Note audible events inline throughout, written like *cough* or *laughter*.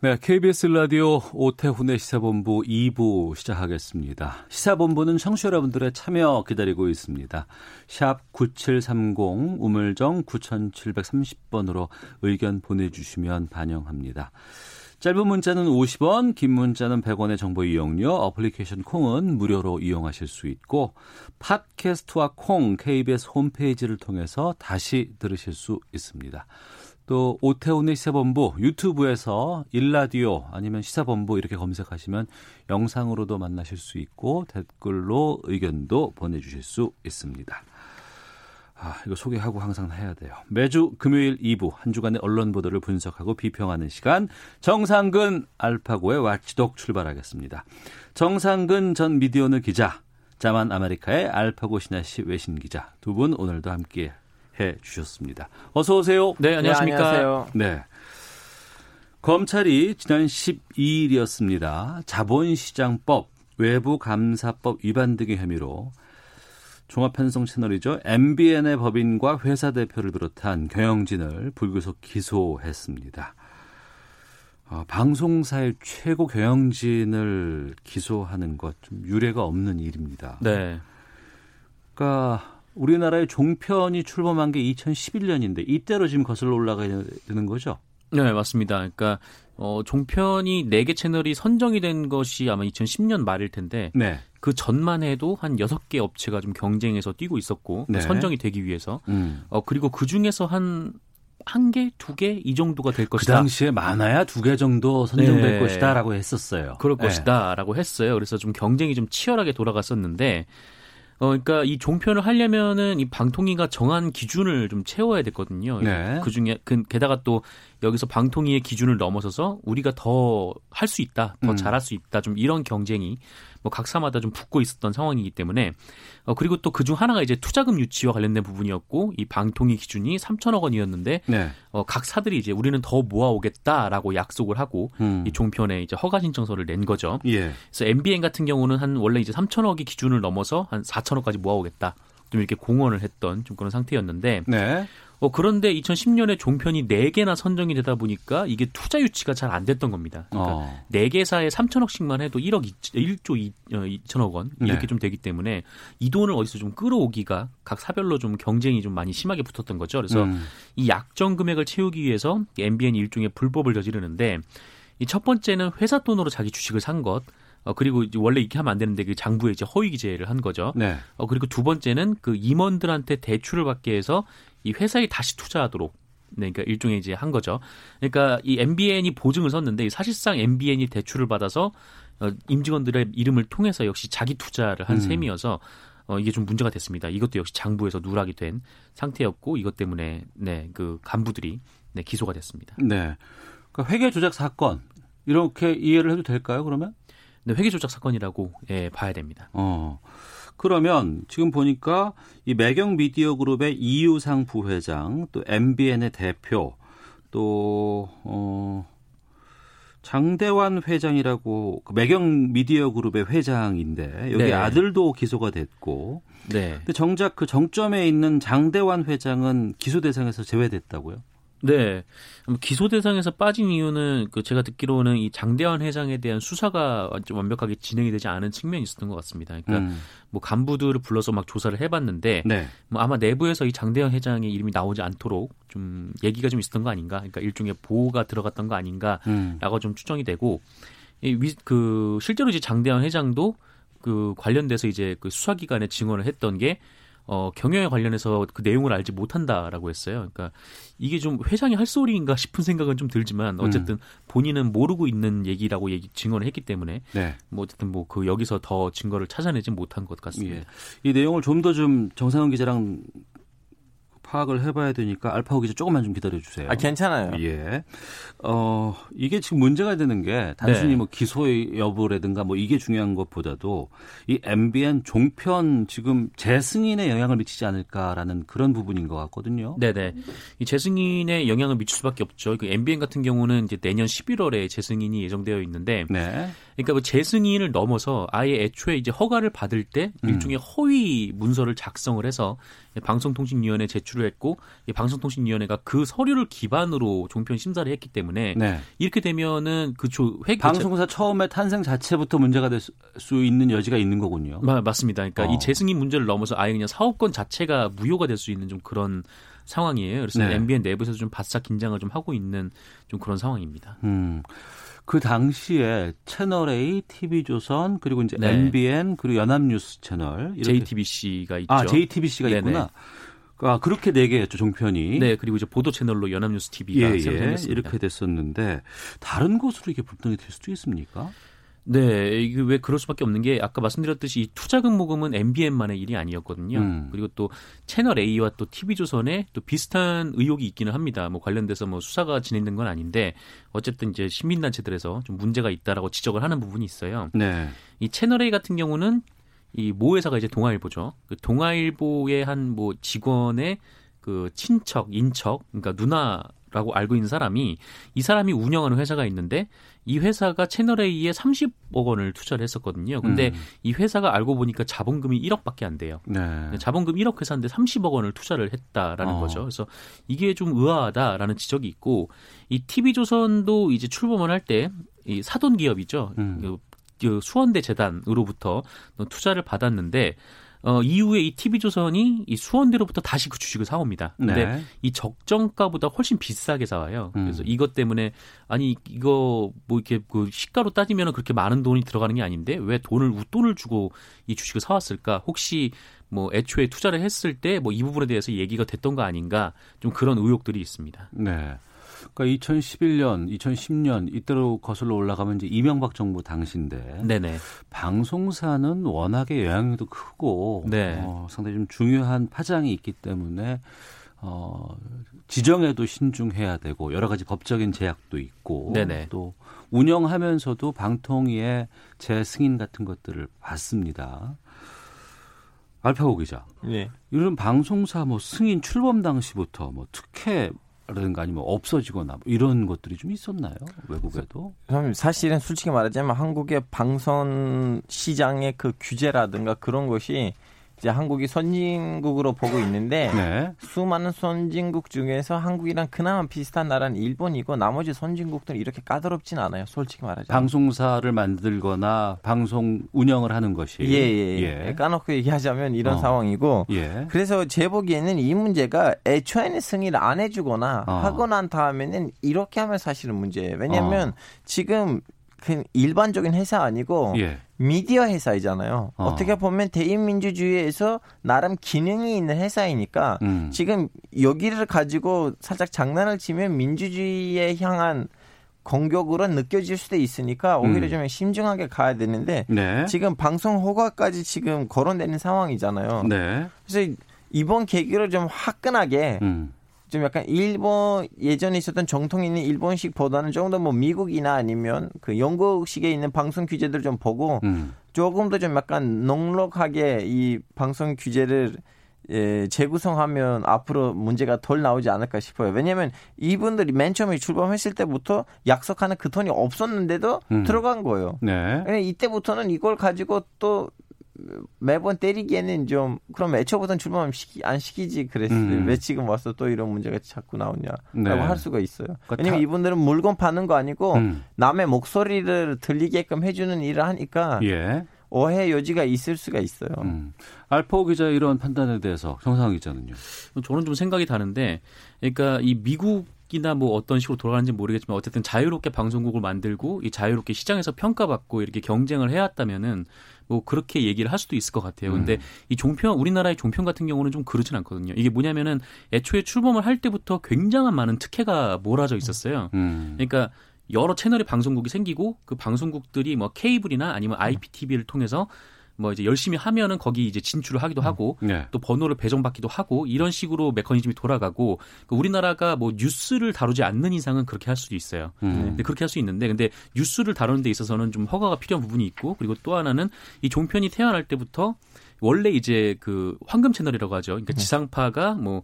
네, KBS 라디오 오태훈의 시사본부 2부 시작하겠습니다. 시사본부는 청취자 여러분들의 참여 기다리고 있습니다. 샵 9730 우물정 9730번으로 의견 보내주시면 반영합니다. 짧은 문자는 50원, 긴 문자는 100원의 정보 이용료, 어플리케이션 콩은 무료로 이용하실 수 있고 팟캐스트와 콩 KBS 홈페이지를 통해서 다시 들으실 수 있습니다. 또 오태훈의 시사본부 유튜브에서 일라디오 아니면 시사본부 이렇게 검색하시면 영상으로도 만나실 수 있고 댓글로 의견도 보내주실 수 있습니다. 아, 이거 소개하고 항상 해야 돼요. 매주 금요일 2부 한 주간의 언론 보도를 분석하고 비평하는 시간 정상근 알파고의 와치독 출발하겠습니다. 정상근 전 미디어오늘 기자, 자만 아메리카의 알파고 신하씨 외신 기자 두 분 오늘도 함께 해 주셨습니다. 어서 오세요. 네, 안녕하십니까. 네, 안녕하세요. 네. 검찰이 지난 12일이었습니다. 자본시장법, 외부감사법 위반 등의 혐의로 종합편성 채널이죠. MBN의 법인과 회사 대표를 비롯한 경영진을 불구속 기소했습니다. 어, 방송사의 최고 경영진을 기소하는 것 좀 유례가 없는 일입니다. 네. 그러니까 우리나라의 종편이 출범한 게 2011년인데 이때로 지금 거슬러 올라가야 되는 거죠? 네, 맞습니다. 그러니까 어, 종편이 4개 채널이 선정이 된 것이 아마 2010년 말일 텐데 네. 그 전만 해도 한 6개 업체가 좀 경쟁해서 뛰고 있었고 네. 선정이 되기 위해서 음. 어, 그리고 그 중에서 한 한 개, 두 개 이 정도가 될그 것이다. 당시에 많아야 두 개 정도 선정될 네. 것이다라고 했었어요. 그럴 네. 것이다라고 했어요. 그래서 좀 경쟁이 좀 치열하게 돌아갔었는데 어 그러니까 이 종편을 하려면은 이 방통위가 정한 기준을 좀 채워야 됐거든요. 네. 그 중에 그 게다가 또 여기서 방통위의 기준을 넘어서서 우리가 더 할 수 있다, 더 음. 잘할 수 있다, 좀 이런 경쟁이 뭐 각사마다 좀 붙고 있었던 상황이기 때문에 어 그리고 또 그중 하나가 이제 투자금 유치와 관련된 부분이었고 이 방통위 기준이 3천억 원이었는데 네. 어, 각 사들이 이제 우리는 더 모아오겠다라고 약속을 하고 음. 이 종편에 이제 허가 신청서를 낸 거죠. 예. 그래서 MBN 같은 경우는 한 원래 이제 3천억이 기준을 넘어서 한 4천억까지 모아오겠다. 좀 이렇게 공언을 했던 좀 그런 상태였는데 네. 어 그런데 2010년에 종편이 4개나 선정이 되다 보니까 이게 투자 유치가 잘 안 됐던 겁니다. 그러니까 어. 4개사에 3천억씩만 해도 1억 2, 1조 2, 2천억 원 이렇게 네. 좀 되기 때문에 이 돈을 어디서 좀 끌어오기가 각 사별로 좀 경쟁이 좀 많이 심하게 붙었던 거죠. 그래서 음. 이 약정 금액을 채우기 위해서 MBN이 일종의 불법을 저지르는데 이 첫 번째는 회사 돈으로 자기 주식을 산 것. 어, 그리고 이제 원래 이렇게 하면 안 되는데 그 장부에 이제 허위 기재를 한 거죠. 네. 어, 그리고 두 번째는 그 임원들한테 대출을 받게 해서 이 회사에 다시 투자하도록 네, 그러니까 일종의 이제 한 거죠. 그러니까 이 MBN이 보증을 섰는데 사실상 MBN이 대출을 받아서 어, 임직원들의 이름을 통해서 역시 자기 투자를 한 음. 셈이어서 어, 이게 좀 문제가 됐습니다. 이것도 역시 장부에서 누락이 된 상태였고 이것 때문에 네, 그 간부들이 네, 기소가 됐습니다. 네. 그러니까 회계 조작 사건 이렇게 이해를 해도 될까요? 그러면? 네, 회계 조작 사건이라고 예, 봐야 됩니다. 어. 그러면 지금 보니까 이 매경 미디어 그룹의 이유상 부회장, 또 MBN의 대표, 또 어, 장대환 회장이라고 그 매경 미디어 그룹의 회장인데 여기 네. 아들도 기소가 됐고, 네. 근데 정작 그 정점에 있는 장대환 회장은 기소 대상에서 제외됐다고요? 네. 기소 대상에서 빠진 이유는 그 제가 듣기로는 이 장대환 회장에 대한 수사가 좀 완벽하게 진행이 되지 않은 측면이 있었던 것 같습니다. 그러니까 음. 뭐 간부들을 불러서 막 조사를 해봤는데 네. 뭐 아마 내부에서 이 장대환 회장의 이름이 나오지 않도록 좀 얘기가 좀 있었던 거 아닌가? 그러니까 일종의 보호가 들어갔던 거 아닌가라고 음. 좀 추정이 되고 이 위, 그 실제로 이제 장대환 회장도 그 관련돼서 이제 그 수사기관에 증언을 했던 게 어, 경영에 관련해서 그 내용을 알지 못한다라고 했어요. 그러니까 이게 좀 회장이 할 소리인가 싶은 생각은 좀 들지만 어쨌든 본인은 모르고 있는 얘기라고 얘기 증언을 했기 때문에 네. 뭐 어쨌든 뭐 그 여기서 더 증거를 찾아내지 못한 것 같습니다. 예. 이 내용을 좀 더좀 정상훈 기자랑 파악을 해봐야 되니까 알파고 기자 조금만 좀 기다려 주세요. 아, 괜찮아요. 예. 어, 이게 지금 문제가 되는 게 단순히 네. 뭐 기소 여부라든가 뭐 이게 중요한 것보다도 이 MBN 종편 지금 재승인에 영향을 미치지 않을까라는 그런 부분인 것 같거든요. 네네. 이 재승인에 영향을 미칠 수밖에 없죠. 그 MBN 같은 경우는 이제 내년 11월에 재승인이 예정되어 있는데, 네. 그러니까 뭐 재승인을 넘어서 아예 애초에 이제 허가를 받을 때 음. 일종의 허위 문서를 작성을 해서 방송통신위원회에 제출을 했고, 이 방송통신위원회가 그 서류를 기반으로 종편 심사를 했기 때문에 네. 이렇게 되면은 그 조, 회, 방송사 처음에 탄생 자체부터 문제가 될 수 있는 여지가 있는 거군요. 마- 맞습니다. 그러니까 어. 이 재승인 문제를 넘어서 아예 그냥 사업권 자체가 무효가 될 수 있는 좀 그런 상황이에요. 그래서 네. MBN 내부에서 좀 바싹 긴장을 좀 하고 있는 좀 그런 상황입니다. 음. 그 당시에 채널 A, TV조선 그리고 이제 네. MBN 그리고 연합뉴스 채널 JTBC가 있죠. 아, JTBC가 네네. 있구나. 아, 그렇게 네 개였죠, 종편이. 네, 그리고 이제 보도 채널로 연합뉴스 TV가 예, 새로 예. 생겼습니다. 이렇게 됐었는데 다른 곳으로 이게 분당이 될 수도 있습니까? 네, 이게 왜 그럴 수밖에 없는 게 아까 말씀드렸듯이 이 투자금 모금은 MBN만의 일이 아니었거든요. 음. 그리고 또 채널 A와 또 TV조선에 또 비슷한 의혹이 있기는 합니다. 뭐 관련돼서 뭐 수사가 진행된 건 아닌데 어쨌든 이제 시민단체들에서 좀 문제가 있다라고 지적을 하는 부분이 있어요. 네. 이 채널 A 같은 경우는 이 모 회사가 이제 동아일보죠. 그 동아일보의 한 뭐 직원의 그 친척, 인척, 그러니까 누나라고 알고 있는 사람이 이 사람이 운영하는 회사가 있는데 이 회사가 채널 A에 30억 원을 투자를 했었거든요. 근데 음. 이 회사가 알고 보니까 자본금이 1억밖에 안 돼요. 네. 자본금 1억 회사인데 30억 원을 투자를 했다라는 어. 거죠. 그래서 이게 좀 의아하다라는 지적이 있고 이 TV조선도 이제 출범을 할 때 이 사돈 기업이죠. 음. 수원대 재단으로부터 투자를 받았는데 어 이후에 이 TV조선이 이 수원대로부터 다시 그 주식을 사옵니다. 근데 네. 이 적정가보다 훨씬 비싸게 사와요. 그래서 음. 이것 때문에 아니 이거 뭐 이렇게 그 시가로 따지면 그렇게 많은 돈이 들어가는 게 아닌데 왜 돈을 웃돈을 주고 이 주식을 사왔을까? 혹시 뭐 애초에 투자를 했을 때 뭐 이 부분에 대해서 얘기가 됐던 거 아닌가? 좀 그런 의혹들이 있습니다. 네. 그러니까 2011년, 2010년 이때로 거슬러 올라가면 이제 이명박 정부 당시인데 네네. 방송사는 워낙에 영향력도 크고 네. 어, 상당히 좀 중요한 파장이 있기 때문에 어, 지정에도 신중해야 되고 여러 가지 법적인 제약도 있고 네네. 또 운영하면서도 방통위의 재승인 같은 것들을 받습니다. 알파고 기자, 예. 이런 방송사 뭐 승인 출범 당시부터 뭐 특혜 라든가 아니면 없어지거나 뭐 이런 것들이 좀 있었나요? 외국에도? 사실은 솔직히 말하자면 한국의 방송 시장의 그 규제라든가 그런 것이 이제 한국이 선진국으로 보고 있는데 *laughs* 네. 수많은 선진국 중에서 한국이랑 그나마 비슷한 나라는 일본이고 나머지 선진국들은 이렇게 까다롭진 않아요. 솔직히 말하자면. 방송사를 만들거나 방송 운영을 하는 것이 예 예 예, 예. 까놓고 얘기하자면 이런 어. 상황이고 예. 그래서 제 보기에는 이 문제가 애초에는 승인을 안 해주거나 어. 하고 난 다음에는 이렇게 하면 사실은 문제예요. 왜냐하면 어. 지금 그 일반적인 회사 아니고 예. 미디어 회사이잖아요. 어. 어. 떻게 보면 대인민주주의에서 나름 기능이 있는 회사이니까 음. 지금 여기를 가지고 살짝 장난을 치면 민주주의에 향한 공격으로 느껴질 수도 있으니까 오히려 음. 좀 신중하게 가야 되는데 네. 지금 방송 허가까지 지금 거론되는 상황이잖아요. 네. 그래서 이번 계기로 좀 화끈하게 음. 좀 약간 일본 예전에 있었던 정통 있는 일본식보다는 조금 더 뭐 미국이나 아니면 그 영국식에 있는 방송 규제들 좀 보고 음. 조금 더 좀 약간 넉넉하게 이 방송 규제를 예, 재구성하면 앞으로 문제가 덜 나오지 않을까 싶어요. 왜냐하면 이분들이 맨 처음에 출범했을 때부터 약속하는 그 돈이 없었는데도 음. 들어간 거예요. 네. 예, 이때부터는 이걸 가지고 또 매번 때리기에는 좀 그럼 애초부터는 출범 시키, 안 시키지 그랬어요. 음. 왜 지금 와서 또 이런 문제가 자꾸 나오냐라고 네. 할 수가 있어요. 그러니까 왜냐면 다- 이분들은 물건 파는 거 아니고 음. 남의 목소리를 들리게끔 해주는 일을 하니까 예. 오해 여지가 있을 수가 있어요. 음. 알파오 기자 이런 판단에 대해서 정상 기자는요. 저는 좀 생각이 다른데, 그러니까 이 미국 이나 뭐 어떤 식으로 돌아가는지 모르겠지만 어쨌든 자유롭게 방송국을 만들고 이 자유롭게 시장에서 평가받고 이렇게 경쟁을 해왔다면은 뭐 그렇게 얘기를 할 수도 있을 것 같아요. 근데 음. 이 종편 우리나라의 종편 같은 경우는 좀 그렇진 않거든요. 이게 뭐냐면은 애초에 출범을 할 때부터 굉장한 많은 특혜가 몰아져 있었어요. 음. 그러니까 여러 채널의 방송국이 생기고 그 방송국들이 뭐 케이블이나 아니면 IPTV를 통해서 뭐 이제 열심히 하면은 거기 이제 진출을 하기도 하고 네. 또 번호를 배정받기도 하고 이런 식으로 메커니즘이 돌아가고 그 우리나라가 뭐 뉴스를 다루지 않는 이상은 그렇게 할 수도 있어요. 음. 근데 그렇게 할 수 있는데 근데 뉴스를 다루는 데 있어서는 좀 허가가 필요한 부분이 있고 그리고 또 하나는 이 종편이 태어날 때부터 원래 이제 그 황금 채널이라고 하죠. 그러니까 지상파가 뭐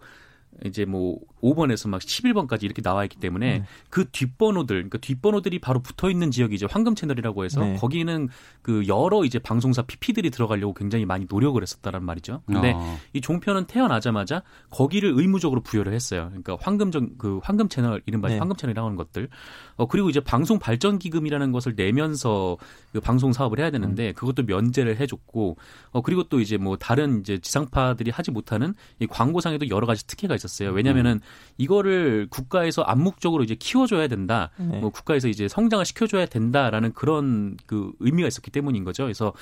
이제 뭐 5번에서 막 11번까지 이렇게 나와 있기 때문에 네. 그 뒷번호들, 그러니까 뒷번호들이 바로 붙어 있는 지역이 이제 황금 채널이라고 해서 네. 거기는 그 여러 이제 방송사 PP들이 들어가려고 굉장히 많이 노력을 했었다라는 말이죠. 근데 어. 이 종편은 태어나자마자 거기를 의무적으로 부여를 했어요. 그러니까 황금정 그 황금 채널 이른바 네. 황금 채널이라고 하는 것들. 어 그리고 이제 방송 발전 기금이라는 것을 내면서 그 방송 사업을 해야 되는데 음. 그것도 면제를 해 줬고 어 그리고 또 이제 뭐 다른 이제 지상파들이 하지 못하는 이 광고상에도 여러 가지 특혜가 있었어요. 왜냐면은 이거를 국가에서 암묵적으로 이제 키워줘야 된다. 네. 뭐 국가에서 이제 성장을 시켜줘야 된다라는 그런 그 의미가 있었기 때문인 거죠. 그래서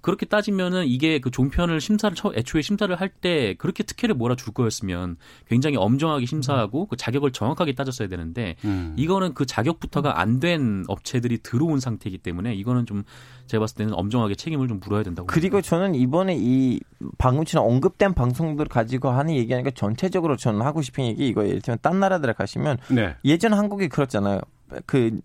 그렇게 따지면은 이게 그 종편을 심사를 처 애초에 심사를 할 때 그렇게 특혜를 몰아줄 거였으면 굉장히 엄정하게 심사하고 그 자격을 정확하게 따졌어야 되는데 음. 이거는 그 자격부터가 안 된 업체들이 들어온 상태이기 때문에 이거는 좀 제가 봤을 때는 엄정하게 책임을 좀 물어야 된다고. 그리고 저는 이번에 이 방금처럼 언급된 방송들 가지고 하는 얘기하니까 전체적으로 저는 하고 싶은 얘기 이거예요. 예를 들면 딴 나라들에 가시면 네. 예전 한국이 그렇잖아요. 그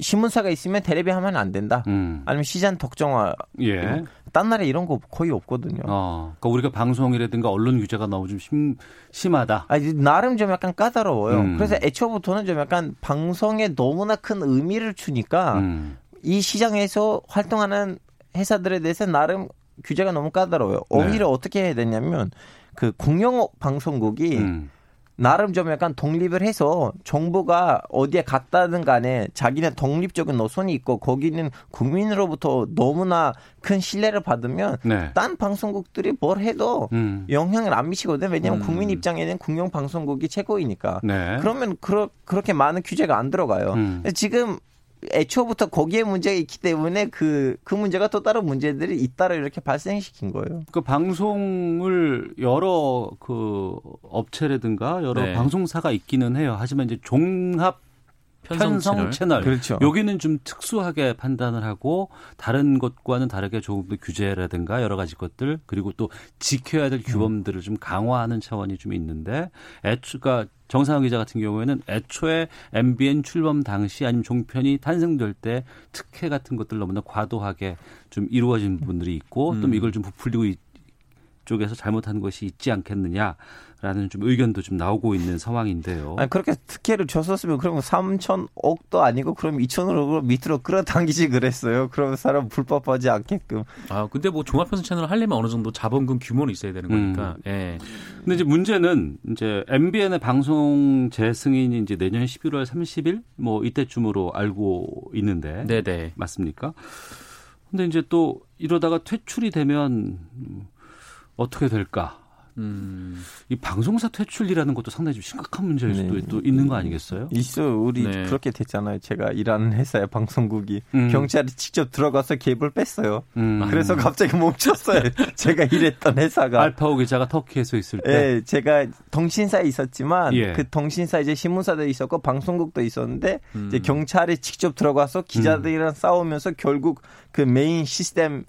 신문사가 있으면 테레비 하면 안 된다. 음. 아니면 시장 덕정화. 예. 딴 나라 이런 거 거의 없거든요. 어. 그러니까 우리가 방송이라든가 언론 규제가 너무 좀 심, 심하다. 아, 이 나름 좀 약간 까다로워요. 음. 그래서 애초부터는 좀 약간 방송에 너무나 큰 의미를 주니까 음. 이 시장에서 활동하는 회사들에 대해서 나름 규제가 너무 까다로워요. 네. 오히려 어떻게 해야 되냐면 그 공영 방송국이 음. 나름 좀 약간 독립을 해서 정부가 어디에 갔다든 간에 자기는 독립적인 노선이 있고 거기는 국민으로부터 너무나 큰 신뢰를 받으면 네. 딴 방송국들이 뭘 해도 음. 영향을 안 미치거든. 왜냐하면 음. 국민 입장에는 공영 방송국이 최고이니까. 네. 그러면 그러, 그렇게 많은 규제가 안 들어가요. 음. 지금 애초부터 거기에 문제가 있기 때문에 그, 그 문제가 또 다른 문제들이 잇따라 이렇게 발생시킨 거예요. 그 방송을 여러 그 업체라든가 여러 네. 방송사가 있기는 해요. 하지만 이제 종합 편성, 편성, 채널. 채널. 그렇죠. 여기는 좀 특수하게 판단을 하고 다른 것과는 다르게 조금 더 규제라든가 여러 가지 것들 그리고 또 지켜야 될 규범들을 좀 강화하는 차원이 좀 있는데 애초가 정상훈 기자 같은 경우에는 애초에 MBN 출범 당시 아니면 종편이 탄생될 때 특혜 같은 것들 너무나 과도하게 좀 이루어진 부분들이 있고 또 음. 이걸 좀 부풀리고 이- 쪽에서 잘못한 것이 있지 않겠느냐 라는 좀 의견도 좀 나오고 있는 상황인데요. 아니, 그렇게 특혜를 줬었으면 그러면 3천억도 아니고 그럼 2천억으로 밑으로 끌어당기지 그랬어요. 그러면 사람 불법하지 않게끔. 아 근데 뭐 종합편성 채널을 하려면 어느 정도 자본금 규모는 있어야 되는 거니까. 예. 근데 이제 문제는 이제 MBN의 방송 재승인이 이제 내년 11월 30일 뭐 이때쯤으로 알고 있는데 네네. 맞습니까? 근데 이제 또 이러다가 퇴출이 되면 음, 어떻게 될까? 음. 이 방송사 퇴출이라는 것도 상당히 좀 심각한 문제일 수도 네. 또 있는 거 아니겠어요? 있어 우리 네. 그렇게 됐잖아요. 제가 일하는 회사의 방송국이 음. 경찰이 직접 들어가서 개입을 뺐어요. 음. 그래서 갑자기 멈췄어요. *laughs* 제가 일했던 회사가. 알파오 기자가 터키에서 있을 때 예, 제가 통신사에 있었지만 예. 그 통신사 이제 신문사도 있었고 방송국도 있었는데 음. 이제 경찰이 직접 들어가서 기자들이랑 싸우면서 결국 그 메인 시스템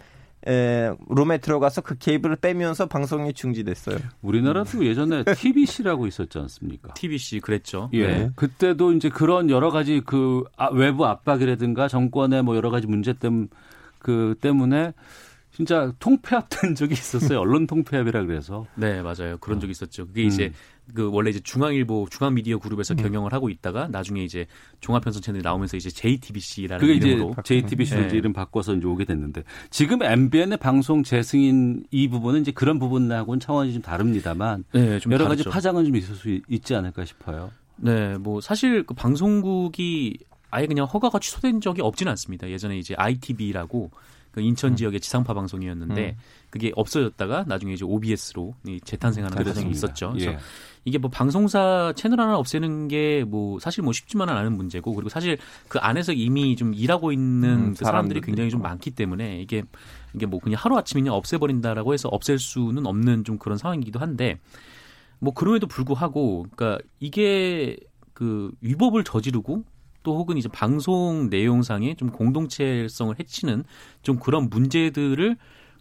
에, room에 들어가서 그 케이블을 빼면서 방송이 중지됐어요. 우리나라도 예전에 *laughs* TBC라고 있었지 않습니까? TBC 그랬죠. 예. 네. 그때도 이제 그런 여러 가지 그 아, 외부 압박이라든가 정권의 뭐 여러 가지 문제 때문 그 때문에 진짜 통폐합된 *laughs* 적이 있었어요. 언론 통폐합이라 그래서. 네, 맞아요. 그런 적이 있었죠. 그게 음. 이제 그 원래 이제 중앙일보 중앙 미디어 그룹에서 경영을 하고 있다가 나중에 이제 종합편성 채널이 나오면서 이제 JTBC라는 그게 이제 이름으로 JTBC로 네. 이름 바꿔서 이제 오게 됐는데 지금 MBN의 방송 재승인 이 부분은 이제 그런 부분하고는 차원이 좀 다릅니다만 네, 좀 여러 가지 다르죠. 파장은 좀 있을 수 있- 있지 않을까 싶어요. 네, 뭐 사실 그 방송국이 아예 그냥 허가가 취소된 적이 없지는 않습니다. 예전에 이제 ITB라고 그 인천 지역의 지상파 방송이었는데 그게 없어졌다가 나중에 이제 OBS로 재탄생하는 과정이 그렇습니다. 있었죠. 그래서 예. 이게 뭐 방송사 채널 하나 없애는 게 뭐 사실 뭐 쉽지만은 않은 문제고 그리고 사실 그 안에서 이미 좀 일하고 있는 음, 그 사람들이 굉장히 좀. 많기 때문에 이게 이게 뭐 그냥 하루 아침에 그냥 없애버린다라고 해서 없앨 수는 없는 좀 그런 상황이기도 한데 뭐 그럼에도 불구하고 그러니까 이게 그 위법을 저지르고 또 혹은 이제 방송 내용상의 좀 공동체성을 해치는 좀 그런 문제들을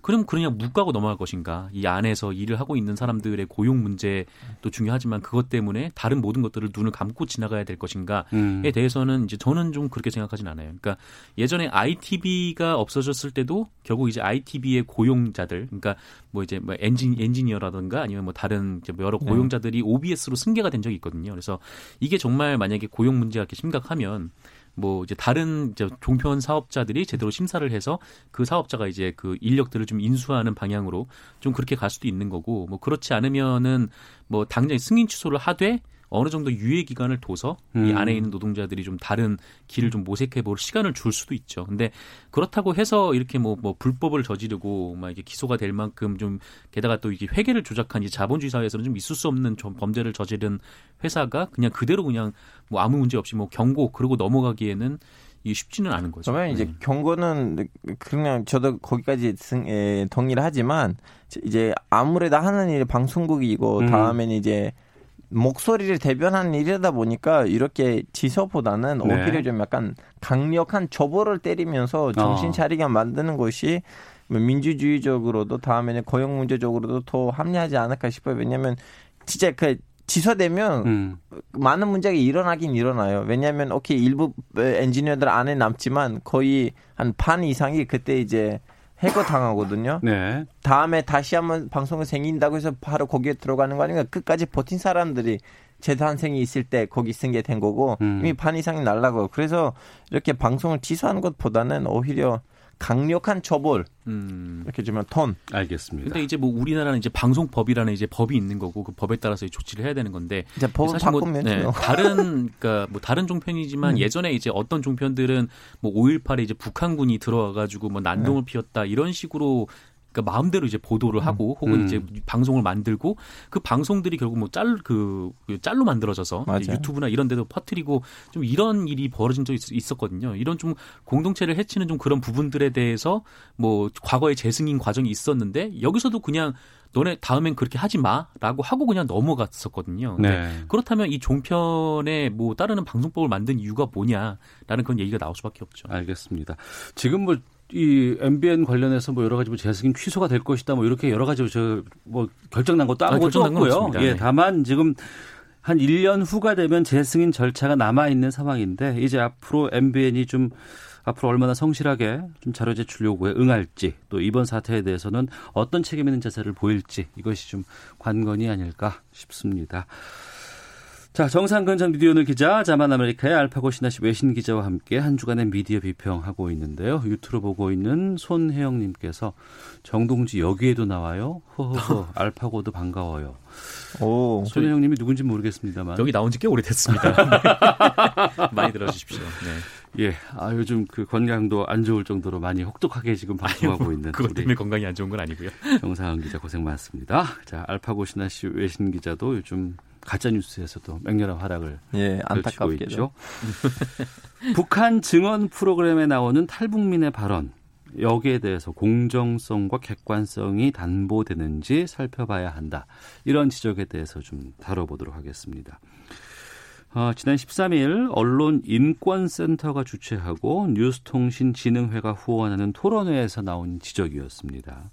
그럼 그냥 묵과고 넘어갈 것인가? 이 안에서 일을 하고 있는 사람들의 고용 문제도 중요하지만 그것 때문에 다른 모든 것들을 눈을 감고 지나가야 될 것인가에 음. 대해서는 이제 저는 좀 그렇게 생각하진 않아요. 그러니까 예전에 ITB가 없어졌을 때도 결국 이제 ITB의 고용자들, 그러니까 뭐 이제 뭐 엔진 엔지니어라든가 아니면 뭐 다른 이제 뭐 여러 고용자들이 OBS로 승계가 된 적이 있거든요. 그래서 이게 정말 만약에 고용 문제가 이렇게 심각하면 뭐 이제 다른 이제 종편 사업자들이 제대로 심사를 해서 그 사업자가 이제 그 인력들을 좀 인수하는 방향으로 좀 그렇게 갈 수도 있는 거고 뭐 그렇지 않으면은 뭐 당장 승인 취소를 하되 어느 정도 유예 기간을 둬서 이 음. 안에 있는 노동자들이 좀 다른 길을 좀 모색해 볼 시간을 줄 수도 있죠. 근데 그렇다고 해서 이렇게 뭐, 뭐 불법을 저지르고 막 이게 기소가 될 만큼 좀 게다가 또 이게 회계를 조작한 이 자본주의 사회에서는 좀 있을 수 없는 좀 범죄를 저지른 회사가 그냥 그대로 그냥 뭐 아무 문제 없이 뭐 경고 그러고 넘어가기에는 이게 쉽지는 않은 거죠. 그러면 이제 음. 경고는 그냥 저도 거기까지 승, 에, 동의를 하지만 이제 아무래도 하는 일이 방송국이고 음. 다음에는 이제 목소리를 대변하는 일이다 보니까 이렇게 지서보다는 네. 오히려 좀 약간 강력한 조보를 때리면서 정신 어. 차리게 만드는 것이 뭐 민주주의적으로도 다음에는 고용 문제적으로도 더 합리하지 않을까 싶어요. 왜냐하면 진짜 그 지서되면 음. 많은 문제가 일어나긴 일어나요. 왜냐하면 오케이 일부 엔지니어들 안에 남지만 거의 한 반 이상이 그때 이제 해고 당하거든요. 네. 다음에 다시 한번 방송이 생긴다고 해서 바로 거기에 들어가는 거 아닌가? 끝까지 버틴 사람들이 재단생이 있을 때 거기 승계 된 거고 음. 이미 반 이상이 날라고. 그래서 이렇게 방송을 취소하는 것보다는 오히려 강력한 처벌 음. 이렇게 주면 톤. 알겠습니다. 근데 이제 뭐 우리나라는 이제 방송법이라는 이제 법이 있는 거고 그 법에 따라서 이 조치를 해야 되는 건데 이제 법을 사실 뭐, 바꾸면 네. 다른 그러니까 뭐 다른 종편이지만 음. 예전에 이제 어떤 종편들은 뭐 5.18에 이제 북한군이 들어와 가지고 뭐 난동을 피웠다 이런 식으로 그러니까 마음대로 이제 보도를 하고 혹은 음. 이제 방송을 만들고 그 방송들이 결국 뭐 짤 그 짤로 만들어져서. 유튜브나 이런 데도 퍼뜨리고 좀 이런 일이 벌어진 적이 있- 있었거든요. 이런 좀 공동체를 해치는 좀 그런 부분들에 대해서 뭐 과거에 재승인 과정이 있었는데 여기서도 그냥 너네 다음엔 그렇게 하지 마라고 하고 그냥 넘어갔었거든요. 네. 그렇다면 이 종편에 뭐 따르는 방송법을 만든 이유가 뭐냐라는 그런 얘기가 나올 수밖에 없죠. 알겠습니다. 지금 뭐 이 MBN 관련해서 뭐 여러 가지 뭐 재승인 취소가 될 것이다 뭐 이렇게 여러 가지 저뭐 결정난 것도 아, 아무것도 건 없고요. 예, 네. 다만 지금 한 1년 후가 되면 재승인 절차가 남아 있는 상황인데 이제 앞으로 MBN이 좀 앞으로 얼마나 성실하게 좀 자료 제출 요구에 응할지 또 이번 사태에 대해서는 어떤 책임 있는 자세를 보일지 이것이 좀 관건이 아닐까 싶습니다. 자, 정상근 전 미디어오늘 기자, 자만 아메리카의 알파고 신하시 외신 기자와 함께 한 주간의 미디어 비평하고 있는데요. 유튜브 보고 있는 손혜영님께서 정동지 여기에도 나와요. 허허허, *laughs* 알파고도 반가워요. 오. 손혜영님이 누군지 모르겠습니다만. 여기 나온 지 꽤 오래됐습니다. *laughs* 많이 들어주십시오. 네. 예, 아 요즘 그 건강도 안 좋을 정도로 많이 혹독하게 지금 방송하고 있는 그것 때문에 건강이 안 좋은 건 아니고요. 정상은 기자 고생 많습니다. 자, 알파고 신하시 외신 기자도 요즘 가짜 뉴스에서도 맹렬한 활약을 예, 안타깝게도. 있죠. *laughs* 북한 증언 프로그램에 나오는 탈북민의 발언 여기에 대해서 공정성과 객관성이 담보되는지 살펴봐야 한다. 이런 지적에 대해서 좀 다뤄보도록 하겠습니다. 어, 지난 13일 언론인권센터가 주최하고 뉴스통신진흥회가 후원하는 토론회에서 나온 지적이었습니다.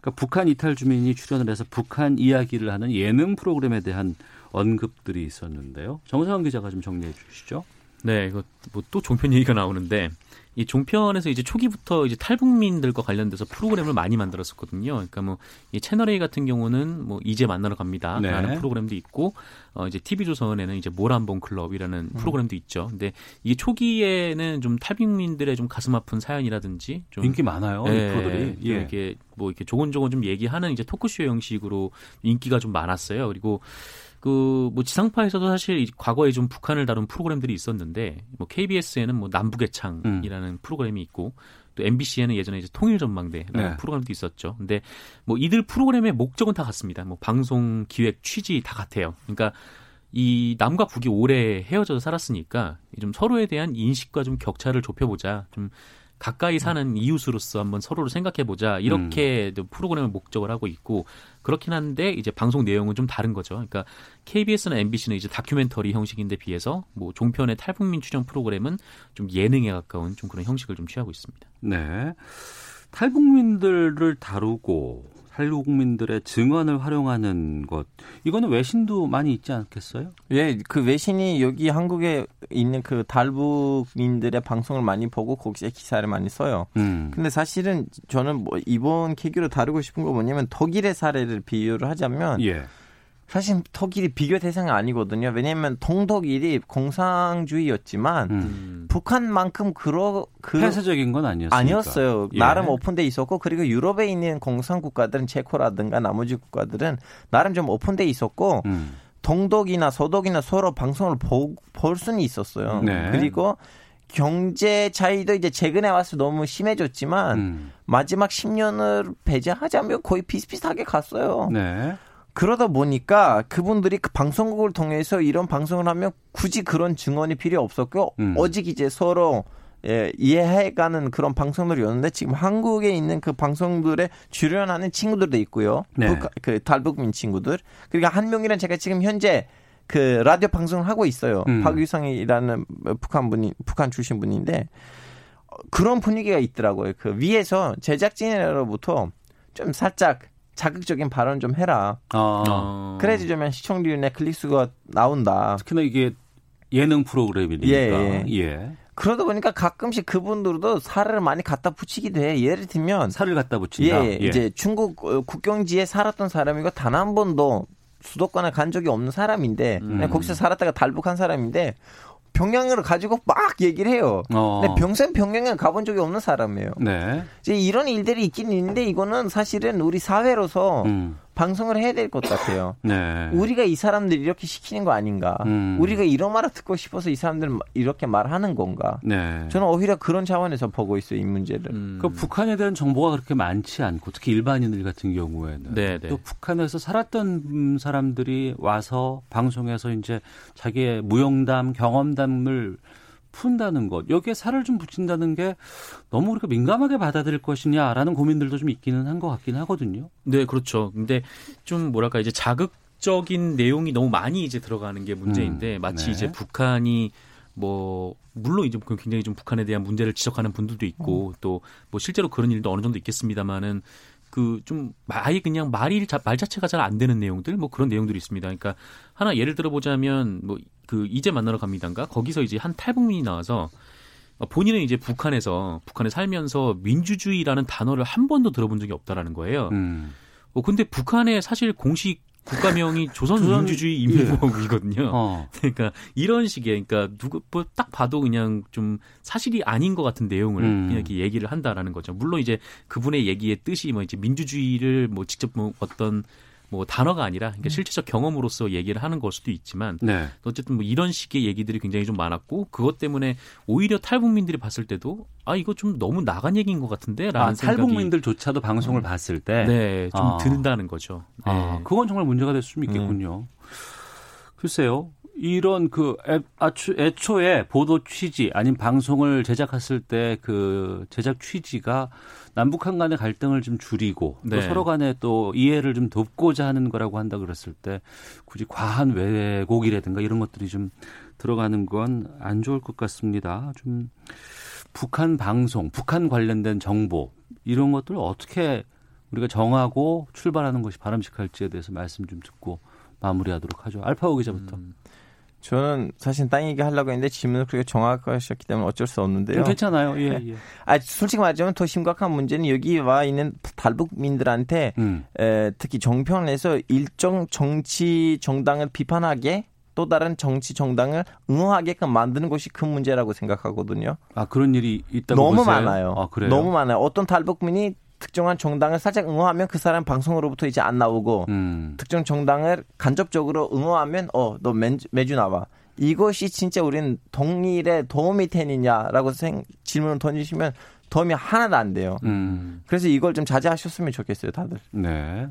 그러니까 북한 이탈 주민이 출연을 해서 북한 이야기를 하는 예능 프로그램에 대한 언급들이 있었는데요. 정상원 기자가 좀 정리해 주시죠. 네, 이거 뭐 또 종편 얘기가 나오는데 이 종편에서 이제 초기부터 이제 탈북민들과 관련돼서 프로그램을 많이 만들었었거든요. 그러니까 뭐 이 채널 A 같은 경우는 뭐 이제 만나러 갑니다라는 네. 프로그램도 있고 어 이제 TV 조선에는 이제 모란봉 클럽이라는 음. 프로그램도 있죠. 근데 이게 초기에는 좀 탈북민들의 좀 가슴 아픈 사연이라든지 좀 인기 많아요. 이 예, 프로들이. 좀 예. 이렇게 뭐 이렇게 조곤조곤 좀 얘기하는 이제 토크쇼 형식으로 인기가 좀 많았어요. 그리고 그 뭐 지상파에서도 사실 이 과거에 좀 북한을 다룬 프로그램들이 있었는데 뭐 KBS에는 뭐 남북의 창이라는 음. 프로그램이 있고 또 MBC에는 예전에 이제 통일 전망대라는 네. 프로그램도 있었죠. 근데 뭐 이들 프로그램의 목적은 다 같습니다. 뭐 방송 기획 취지 다 같아요. 그러니까 이 남과 북이 오래 헤어져서 살았으니까 좀 서로에 대한 인식과 좀 격차를 좁혀보자. 좀 가까이 사는 이웃으로서 한번 서로를 생각해 보자. 이렇게 음. 프로그램을 목적을 하고 있고 그렇긴 한데 이제 방송 내용은 좀 다른 거죠. 그러니까 KBS나 MBC는 이제 다큐멘터리 형식인데 비해서 뭐 종편의 탈북민 출연 프로그램은 좀 예능에 가까운 좀 그런 형식을 좀 취하고 있습니다. 네. 탈북민들을 다루고 탈북민들의 증언을 활용하는 것 이거는 외신도 많이 있지 않겠어요? 예, 그 외신이 여기 한국에 있는 그 탈북민들의 방송을 많이 보고 거기에 기사를 많이 써요. 음. 근데 사실은 저는 뭐 이번 계기로 다루고 싶은 거 뭐냐면 독일의 사례를 비유를 하자면 예. 사실 독일이 비교 대상이 아니거든요. 왜냐하면 동독일이 공산주의였지만 음. 북한만큼 그러 그 폐쇄적인 건 아니었어요. 아니었어요. 예. 나름 오픈돼 있었고 그리고 유럽에 있는 공산 국가들은 체코라든가 나머지 국가들은 나름 좀 오픈돼 있었고 음. 동독이나 서독이나 서로 방송을 보, 볼 수는 있었어요. 네. 그리고 경제 차이도 이제 최근에 와서 너무 심해졌지만 음. 마지막 10년을 배제하자면 거의 비슷비슷하게 갔어요. 네. 그러다 보니까 그분들이 그 방송국을 통해서 이런 방송을 하면 굳이 그런 증언이 필요 없었고 음. 오직 이제 서로 예, 이해해가는 그런 방송들이었는데 지금 한국에 있는 그 방송들에 출연하는 친구들도 있고요. 네. 북, 그 탈북민 친구들. 그리고 한 명이랑 제가 지금 현재 그 라디오 방송을 하고 있어요. 음. 박유성이라는 북한 분이 북한 출신 분인데 어, 그런 분위기가 있더라고요. 그 위에서 제작진으로부터 좀 살짝 자극적인 발언 좀 해라. 어. 어. 그래야지 좀 시청률이나 클릭수가 나온다. 특히나 이게 예능 프로그램이니까. 예, 예. 그러다 보니까 가끔씩 그분들도 살을 많이 갖다 붙이기도 해. 예를 들면 살을 갖다 붙인다. 예, 이제 중국 어, 국경지에 살았던 사람이고 단 한 번도 수도권에 간 적이 없는 사람인데 음. 그냥 거기서 살았다가 달북한 사람인데 평양을 가지고 막 얘기를 해요. 어. 근데 평생 평양에 가본 적이 없는 사람이에요. 네. 이제 이런 일들이 있긴 있는데 이거는 사실은 우리 사회로서 음. 방송을 해야 될 것 같아요. *laughs* 네. 우리가 이 사람들 이렇게 시키는 거 아닌가? 음. 우리가 이런 말을 듣고 싶어서 이 사람들 이렇게 말하는 건가? 네. 저는 오히려 그런 차원에서 보고 있어요 이 문제를. 음. 그 북한에 대한 정보가 그렇게 많지 않고 특히 일반인들 같은 경우에는 네, 네. 또 북한에서 살았던 음, 사람들이 와서 방송에서 이제 자기의 무용담, 경험담을 푼다는 것 여기에 살을 좀 붙인다는 게 너무 우리가 민감하게 받아들일 것이냐라는 고민들도 좀 있기는 한 것 같긴 하거든요. 네, 그렇죠. 근데 좀 뭐랄까 이제 자극적인 내용이 너무 많이 이제 들어가는 게 문제인데 음, 마치 네. 이제 북한이 뭐 물론 이제 그 굉장히 좀 북한에 대한 문제를 지적하는 분들도 있고 음. 또뭐 실제로 그런 일도 어느 정도 있겠습니다만은 그 좀 아예 그냥 말이 자- 말 자체가 잘 안 되는 내용들 뭐 그런 내용들이 있습니다. 그러니까 하나 예를 들어 보자면 뭐 그 이제 만나러 갑니다인가 거기서 이제 한 탈북민이 나와서 어, 본인은 이제 북한에서 북한에 살면서 민주주의라는 단어를 한 번도 들어본 적이 없다라는 거예요. 음. 어, 근데 북한의 사실 공식 국가명이 *laughs* 조선 조선- 민주주의 인민공화국이거든요. 어. *laughs* 그러니까 이런 식의 그러니까 누구 뭐 딱 봐도 그냥 좀 사실이 아닌 것 같은 내용을 음. 이렇게 얘기를 한다라는 거죠. 물론 이제 그분의 얘기의 뜻이 뭐 이제 민주주의를 뭐 직접 뭐 어떤 뭐 단어가 아니라 그러니까 실체적 경험으로서 얘기를 하는 걸 수도 있지만 네. 어쨌든 뭐 이런 식의 얘기들이 굉장히 좀 많았고 그것 때문에 오히려 탈북민들이 봤을 때도 아 이거 좀 너무 나간 얘기인 것 같은데라는 아, 생각이 탈북민들조차도 방송을 봤을 때 네, 좀 아. 든다는 거죠. 네. 아, 그건 정말 문제가 될 수 있겠군요. 글쎄요. 이런 그 애, 아초, 애초에 보도 취지 아닌 방송을 제작했을 때 그 제작 취지가 남북한 간의 갈등을 좀 줄이고 또 네. 서로 간에 또 이해를 좀 돕고자 하는 거라고 한다 그랬을 때 굳이 과한 왜곡이라든가 이런 것들이 좀 들어가는 건 안 좋을 것 같습니다. 좀 북한 방송, 북한 관련된 정보 이런 것들을 어떻게 우리가 정하고 출발하는 것이 바람직할지에 대해서 말씀 좀 듣고 마무리하도록 하죠. 알파오 기자부터. 음. 저는 사실 딴 얘기 하려고 했는데 질문을 그렇게 정확하셨기 때문에 어쩔 수 없는데요. 음, 괜찮아요. 예, 예. 아, 솔직히 말하자면 더 심각한 문제는 여기 와 있는 탈북민들한테 음. 에, 특히 정평에서 일정 정치 정당을 비판하게 또 다른 정치 정당을 응원하게끔 만드는 것이 큰 문제라고 생각하거든요. 아 그런 일이 있다고 너무 보세요? 많아요. 아, 그래요? 너무 많아요. 어떤 탈북민이 특정한 정당을 살짝 응원하면 그 사람 방송으로부터 이제 안 나오고 음. 특정 정당을 간접적으로 응원하면 어 너 매주 나와. 이것이 진짜 우리는 동일에 도움이 되느냐라고 생, 질문을 던지시면 도움이 하나도 안 돼요. 음. 그래서 이걸 좀 자제하셨으면 좋겠어요, 다들. 네.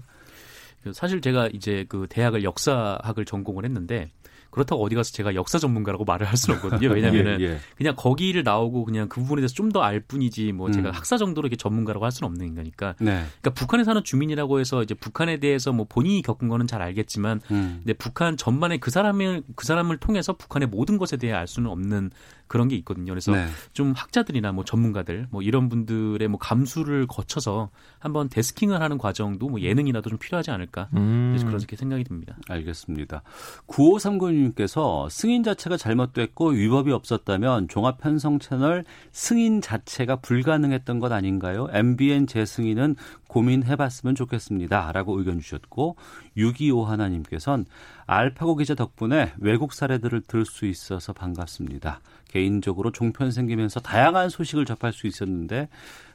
그 사실 제가 이제 그 대학을 역사학을 전공을 했는데 그렇다고 어디 가서 제가 역사 전문가라고 말을 할 수는 없거든요. 왜냐면은 *laughs* 예, 예. 그냥 거기를 나오고 그냥 그 부분에 대해서 좀 더 알 뿐이지 뭐 제가 음. 학사 정도로 이렇게 전문가라고 할 수는 없는 인간이니까. 네. 그러니까 북한에 사는 주민이라고 해서 이제 북한에 대해서 뭐 본인이 겪은 거는 잘 알겠지만 음. 근데 북한 전반에 그 사람을 그 사람을 통해서 북한의 모든 것에 대해 알 수는 없는 그런 게 있거든요. 그래서 네. 좀 학자들이나 뭐 전문가들 뭐 이런 분들의 뭐 감수를 거쳐서 한번 데스킹을 하는 과정도 뭐 예능이라도 좀 필요하지 않을까 음. 그래서 그렇게 생각이 듭니다. 알겠습니다. 9539님께서 승인 자체가 잘못됐고 위법이 없었다면 종합 편성 채널 승인 자체가 불가능했던 것 아닌가요? MBN 재승인은 고민해봤으면 좋겠습니다. 라고 의견 주셨고 625 하나님께서는 알파고 기자 덕분에 외국 사례들을 들을 수 있어서 반갑습니다. 개인적으로 종편 생기면서 다양한 소식을 접할 수 있었는데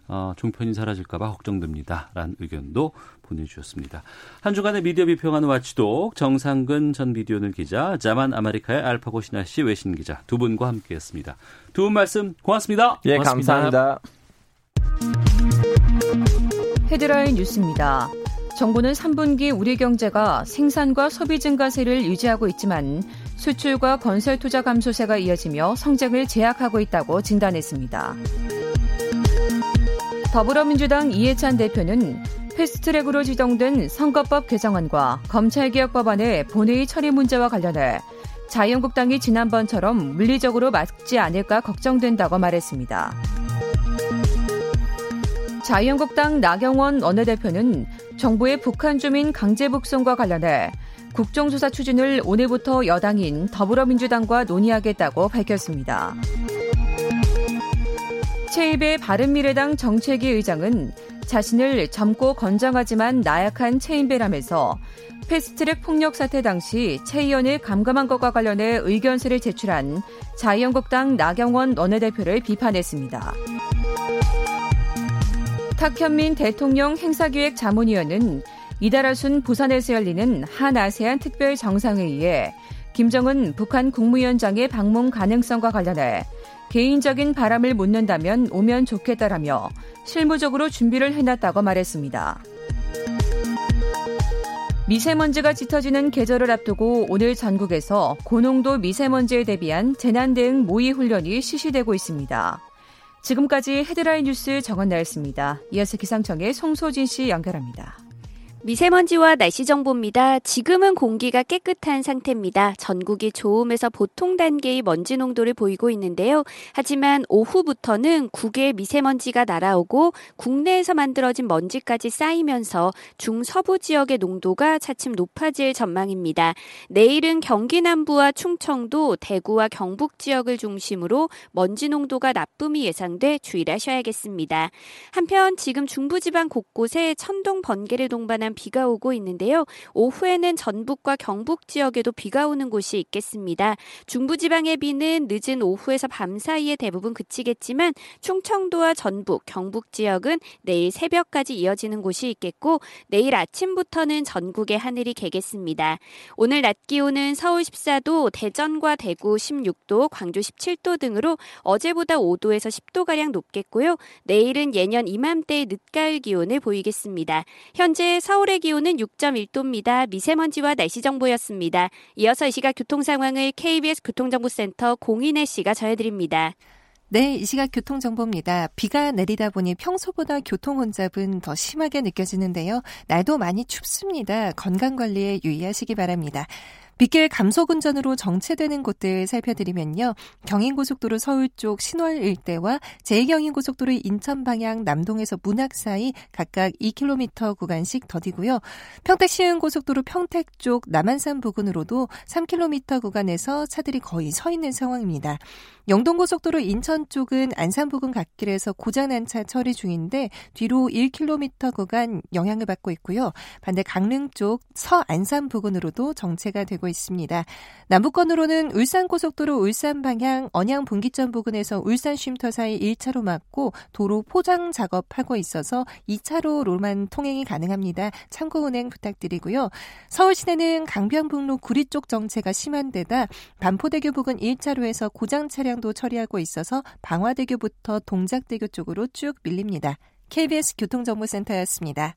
어, 종편이 사라질까봐 걱정됩니다. 라는 의견도 보내주셨습니다. 한 주간의 미디어 비평하는 watchdog 정상근 전 미디어오늘 기자, 자만 아메리카의 알파고 시나씨 외신 기자 두 분과 함께했습니다. 두 분 말씀 고맙습니다. 예, 고맙습니다. 감사합니다. 헤드라인 뉴스입니다. 정부는 3분기 우리 경제가 생산과 소비 증가세를 유지하고 있지만 수출과 건설 투자 감소세가 이어지며 성장을 제약하고 있다고 진단했습니다. 더불어민주당 이해찬 대표는 패스트트랙으로 지정된 선거법 개정안과 검찰개혁 법안의 본회의 처리 문제와 관련해 자유한국당이 지난번처럼 물리적으로 막지 않을까 걱정된다고 말했습니다. 자유한국당 나경원 원내대표는 정부의 북한 주민 강제 북송과 관련해 국정조사 추진을 오늘부터 여당인 더불어민주당과 논의하겠다고 밝혔습니다. 최입의 바른미래당 정책위 의장은 자신을 젊고 건장하지만 나약한 최인배라면서 패스트트랙 폭력 사태 당시 최 의원을 감감한 것과 관련해 의견서를 제출한 자유한국당 나경원 원내대표를 비판했습니다. 탁현민 대통령 행사기획 자문위원은 이달 하순 부산에서 열리는 한아세안 특별 정상회의에 김정은 북한 국무위원장의 방문 가능성과 관련해 개인적인 바람을 묻는다면 오면 좋겠다라며 실무적으로 준비를 해놨다고 말했습니다. 미세먼지가 짙어지는 계절을 앞두고 오늘 전국에서 고농도 미세먼지에 대비한 재난 대응 모의 훈련이 실시되고 있습니다. 지금까지 헤드라인 뉴스 정원 나였습니다. 이어서 기상청의 송소진 씨 연결합니다. 미세먼지와 날씨 정보입니다. 지금은 공기가 깨끗한 상태입니다. 전국이 좋음에서 보통 단계의 먼지 농도를 보이고 있는데요. 하지만 오후부터는 국외 미세먼지가 날아오고 국내에서 만들어진 먼지까지 쌓이면서 중서부 지역의 농도가 차츰 높아질 전망입니다. 내일은 경기 남부와 충청도, 대구와 경북 지역을 중심으로 먼지 농도가 나쁨이 예상돼 주의를 하셔야겠습니다. 한편 지금 중부지방 곳곳에 천둥 번개를 동반한 비가 오고 있는데요. 오후에는 전북과 경북 지역에도 비가 오는 곳이 있겠습니다. 중부지방의 비는 늦은 오후에서 밤 사이에 대부분 그치겠지만 충청도와 전북, 경북 지역은 내일 새벽까지 이어지는 곳이 있겠고 내일 아침부터는 전국의 하늘이 개겠습니다. 오늘 낮 기온은 서울 14도, 대전과 대구 16도, 광주 17도 등으로 어제보다 5도에서 10도가량 높겠고요. 내일은 예년 이맘때의 늦가을 기온을 보이겠습니다. 현재 서울 서울의 기온은 6.1도입니다. 미세먼지와 날씨 정보였습니다. 이어서 이 시각 교통 상황을 KBS 교통정보센터 공인혜 씨가 전해드립니다. 네, 이 시각 교통정보입니다. 비가 내리다 보니 평소보다 교통 혼잡은 더 심하게 느껴지는데요. 날도 많이 춥습니다. 건강관리에 유의하시기 바랍니다. 빗길 감속 운전으로 정체되는 곳들 살펴드리면요. 경인고속도로 서울 쪽 신월 일대와 제2경인고속도로 인천 방향 남동에서 문학 사이 각각 2km 구간씩 더디고요. 평택 시흥고속도로 평택 쪽 남한산 부근으로도 3km 구간에서 차들이 거의 서 있는 상황입니다. 영동고속도로 인천 쪽은 안산 부근 갓길에서 고장난 차 처리 중인데 뒤로 1km 구간 영향을 받고 있고요. 반대 강릉 쪽 서안산 부근으로도 정체가 되고 있습니다. 남북권으로는 울산고속도로 울산 방향 언양 분기점 부근에서 울산 쉼터 사이 1차로 막고 도로 포장 작업하고 있어서 2차로로만 통행이 가능합니다. 참고 운행 부탁드리고요. 서울 시내는 강변북로 구리 쪽 정체가 심한 데다 반포대교 부근 1차로에서 고장 차량도 처리하고 있어서 방화대교부터 동작대교 쪽으로 쭉 밀립니다. KBS 교통정보센터였습니다.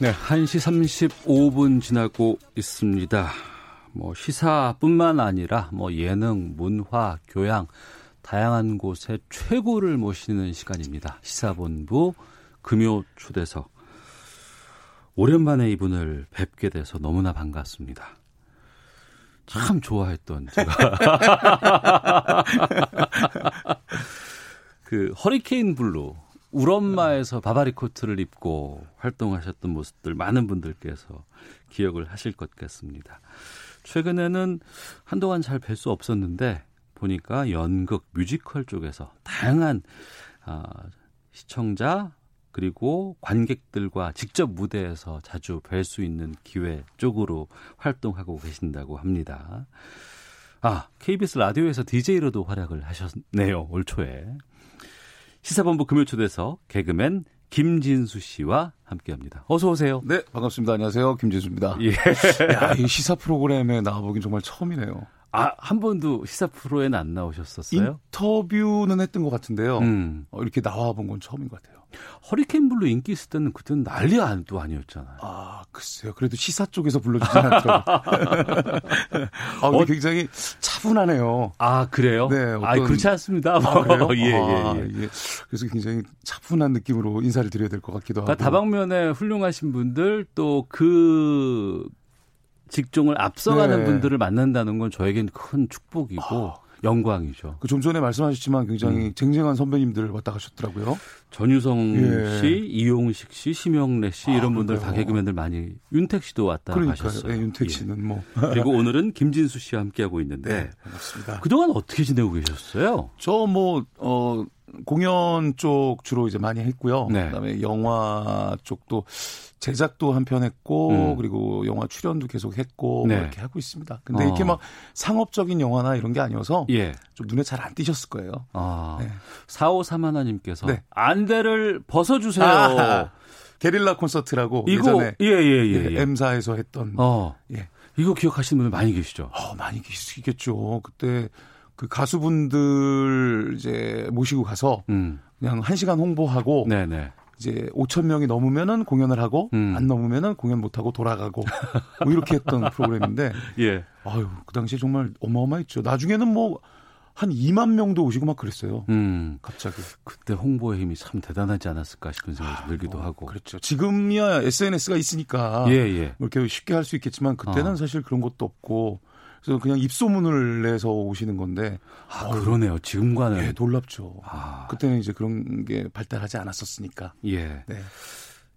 네, 1시 35분 지나고 있습니다. 뭐 시사뿐만 아니라 뭐 예능, 문화, 교양 다양한 곳에 최고를 모시는 시간입니다. 시사본부 금요 초대석. 오랜만에 이분을 뵙게 돼서 너무나 반갑습니다. 참 좋아했던 제가 *laughs* 그 허리케인 블루 울엄마에서 바바리 코트를 입고 활동하셨던 모습들 많은 분들께서 기억을 하실 것 같습니다. 최근에는 한동안 잘 뵐 수 없었는데 보니까 연극 뮤지컬 쪽에서 다양한 아, 시청자 그리고 관객들과 직접 무대에서 자주 뵐 수 있는 기회 쪽으로 활동하고 계신다고 합니다. 아, KBS 라디오에서 DJ로도 활약을 하셨네요, 올 초에. 시사본부 금요초대서 개그맨 김진수 씨와 함께합니다. 어서 오세요. 네, 반갑습니다. 안녕하세요, 김진수입니다. 예. *laughs* 야, 이 시사 프로그램에 나와보긴 정말 처음이네요. 아, 한 번도 시사 프로에는 안 나오셨었어요? 인터뷰는 했던 것 같은데요. 음. 어, 이렇게 나와본 건 처음인 것 같아요. 허리케인 블루 인기 있을 때는 그때는 난리 도 아니었잖아요. 아, 글쎄요. 그래도 시사 쪽에서 불러주진 않더라고요. *laughs* 아, 어? 굉장히 차분하네요. 아, 그래요? 네. 어떤... 아, 그렇지 않습니다. 아, *laughs* 그래요? 예, 예, 아, 예. 예. 그래서 굉장히 차분한 느낌으로 인사를 드려야 될 것 같기도 하고. 그러니까 다방면에 훌륭하신 분들 또 그 직종을 앞서가는 네. 분들을 만난다는 건 저에겐 큰 축복이고 아. 영광이죠. 그 좀 전에 말씀하셨지만 굉장히 음. 쟁쟁한 선배님들 왔다 가셨더라고요. 전유성 예. 씨, 이용식 씨, 심영래 씨 아, 이런 분들 다 그런가요? 개그맨들 많이 윤택 씨도 왔다 그러니까요. 가셨어요. 예, 윤택 예. 씨는 뭐. 그리고 *laughs* 오늘은 김진수 씨와 함께 하고 있는데 네, 반갑습니다. 그동안 어떻게 지내고 계셨어요? 저 뭐, 어, 공연 쪽 주로 이제 많이 했고요. 네. 그다음에 영화 쪽도 제작도 한 편 했고 음. 그리고 영화 출연도 계속 했고 네. 뭐 이렇게 하고 있습니다. 근데 어. 이렇게 막 상업적인 영화나 이런 게 아니어서 예. 좀 눈에 잘 안 띄셨을 거예요. 아, 네. 4531 하나님께서 네. 안대를 벗어 주세요. 아, 게릴라 콘서트라고 이거 예전에 예, 예, 예, 예. M사에서 했던 어. 예. 이거 기억하시는 분들 많이 계시죠? 어, 많이 계시겠죠. 그때 그 가수분들 이제 모시고 가서 음. 그냥 한 시간 홍보하고 네, 네. 이제 5천 명이 넘으면은 공연을 하고 음. 안 넘으면은 공연 못 하고 돌아가고 뭐 이렇게 했던 *laughs* 프로그램인데 예. 아유 그 당시에 정말 어마어마했죠. 나중에는 뭐 한 2만 명도 오시고 막 그랬어요. 음. 갑자기. 그때 홍보의 힘이 참 대단하지 않았을까 싶은 생각이 좀 들기도 뭐, 하고. 그렇죠. 지금이야 SNS가 있으니까 예, 예. 뭐 이렇게 쉽게 할 수 있겠지만 그때는 어. 사실 그런 것도 없고 그래서 그냥 입소문을 내서 오시는 건데 아, 그러네요. 지금과는. 예, 놀랍죠. 아, 그때는 이제 그런 게 발달하지 않았었으니까. 예. 네.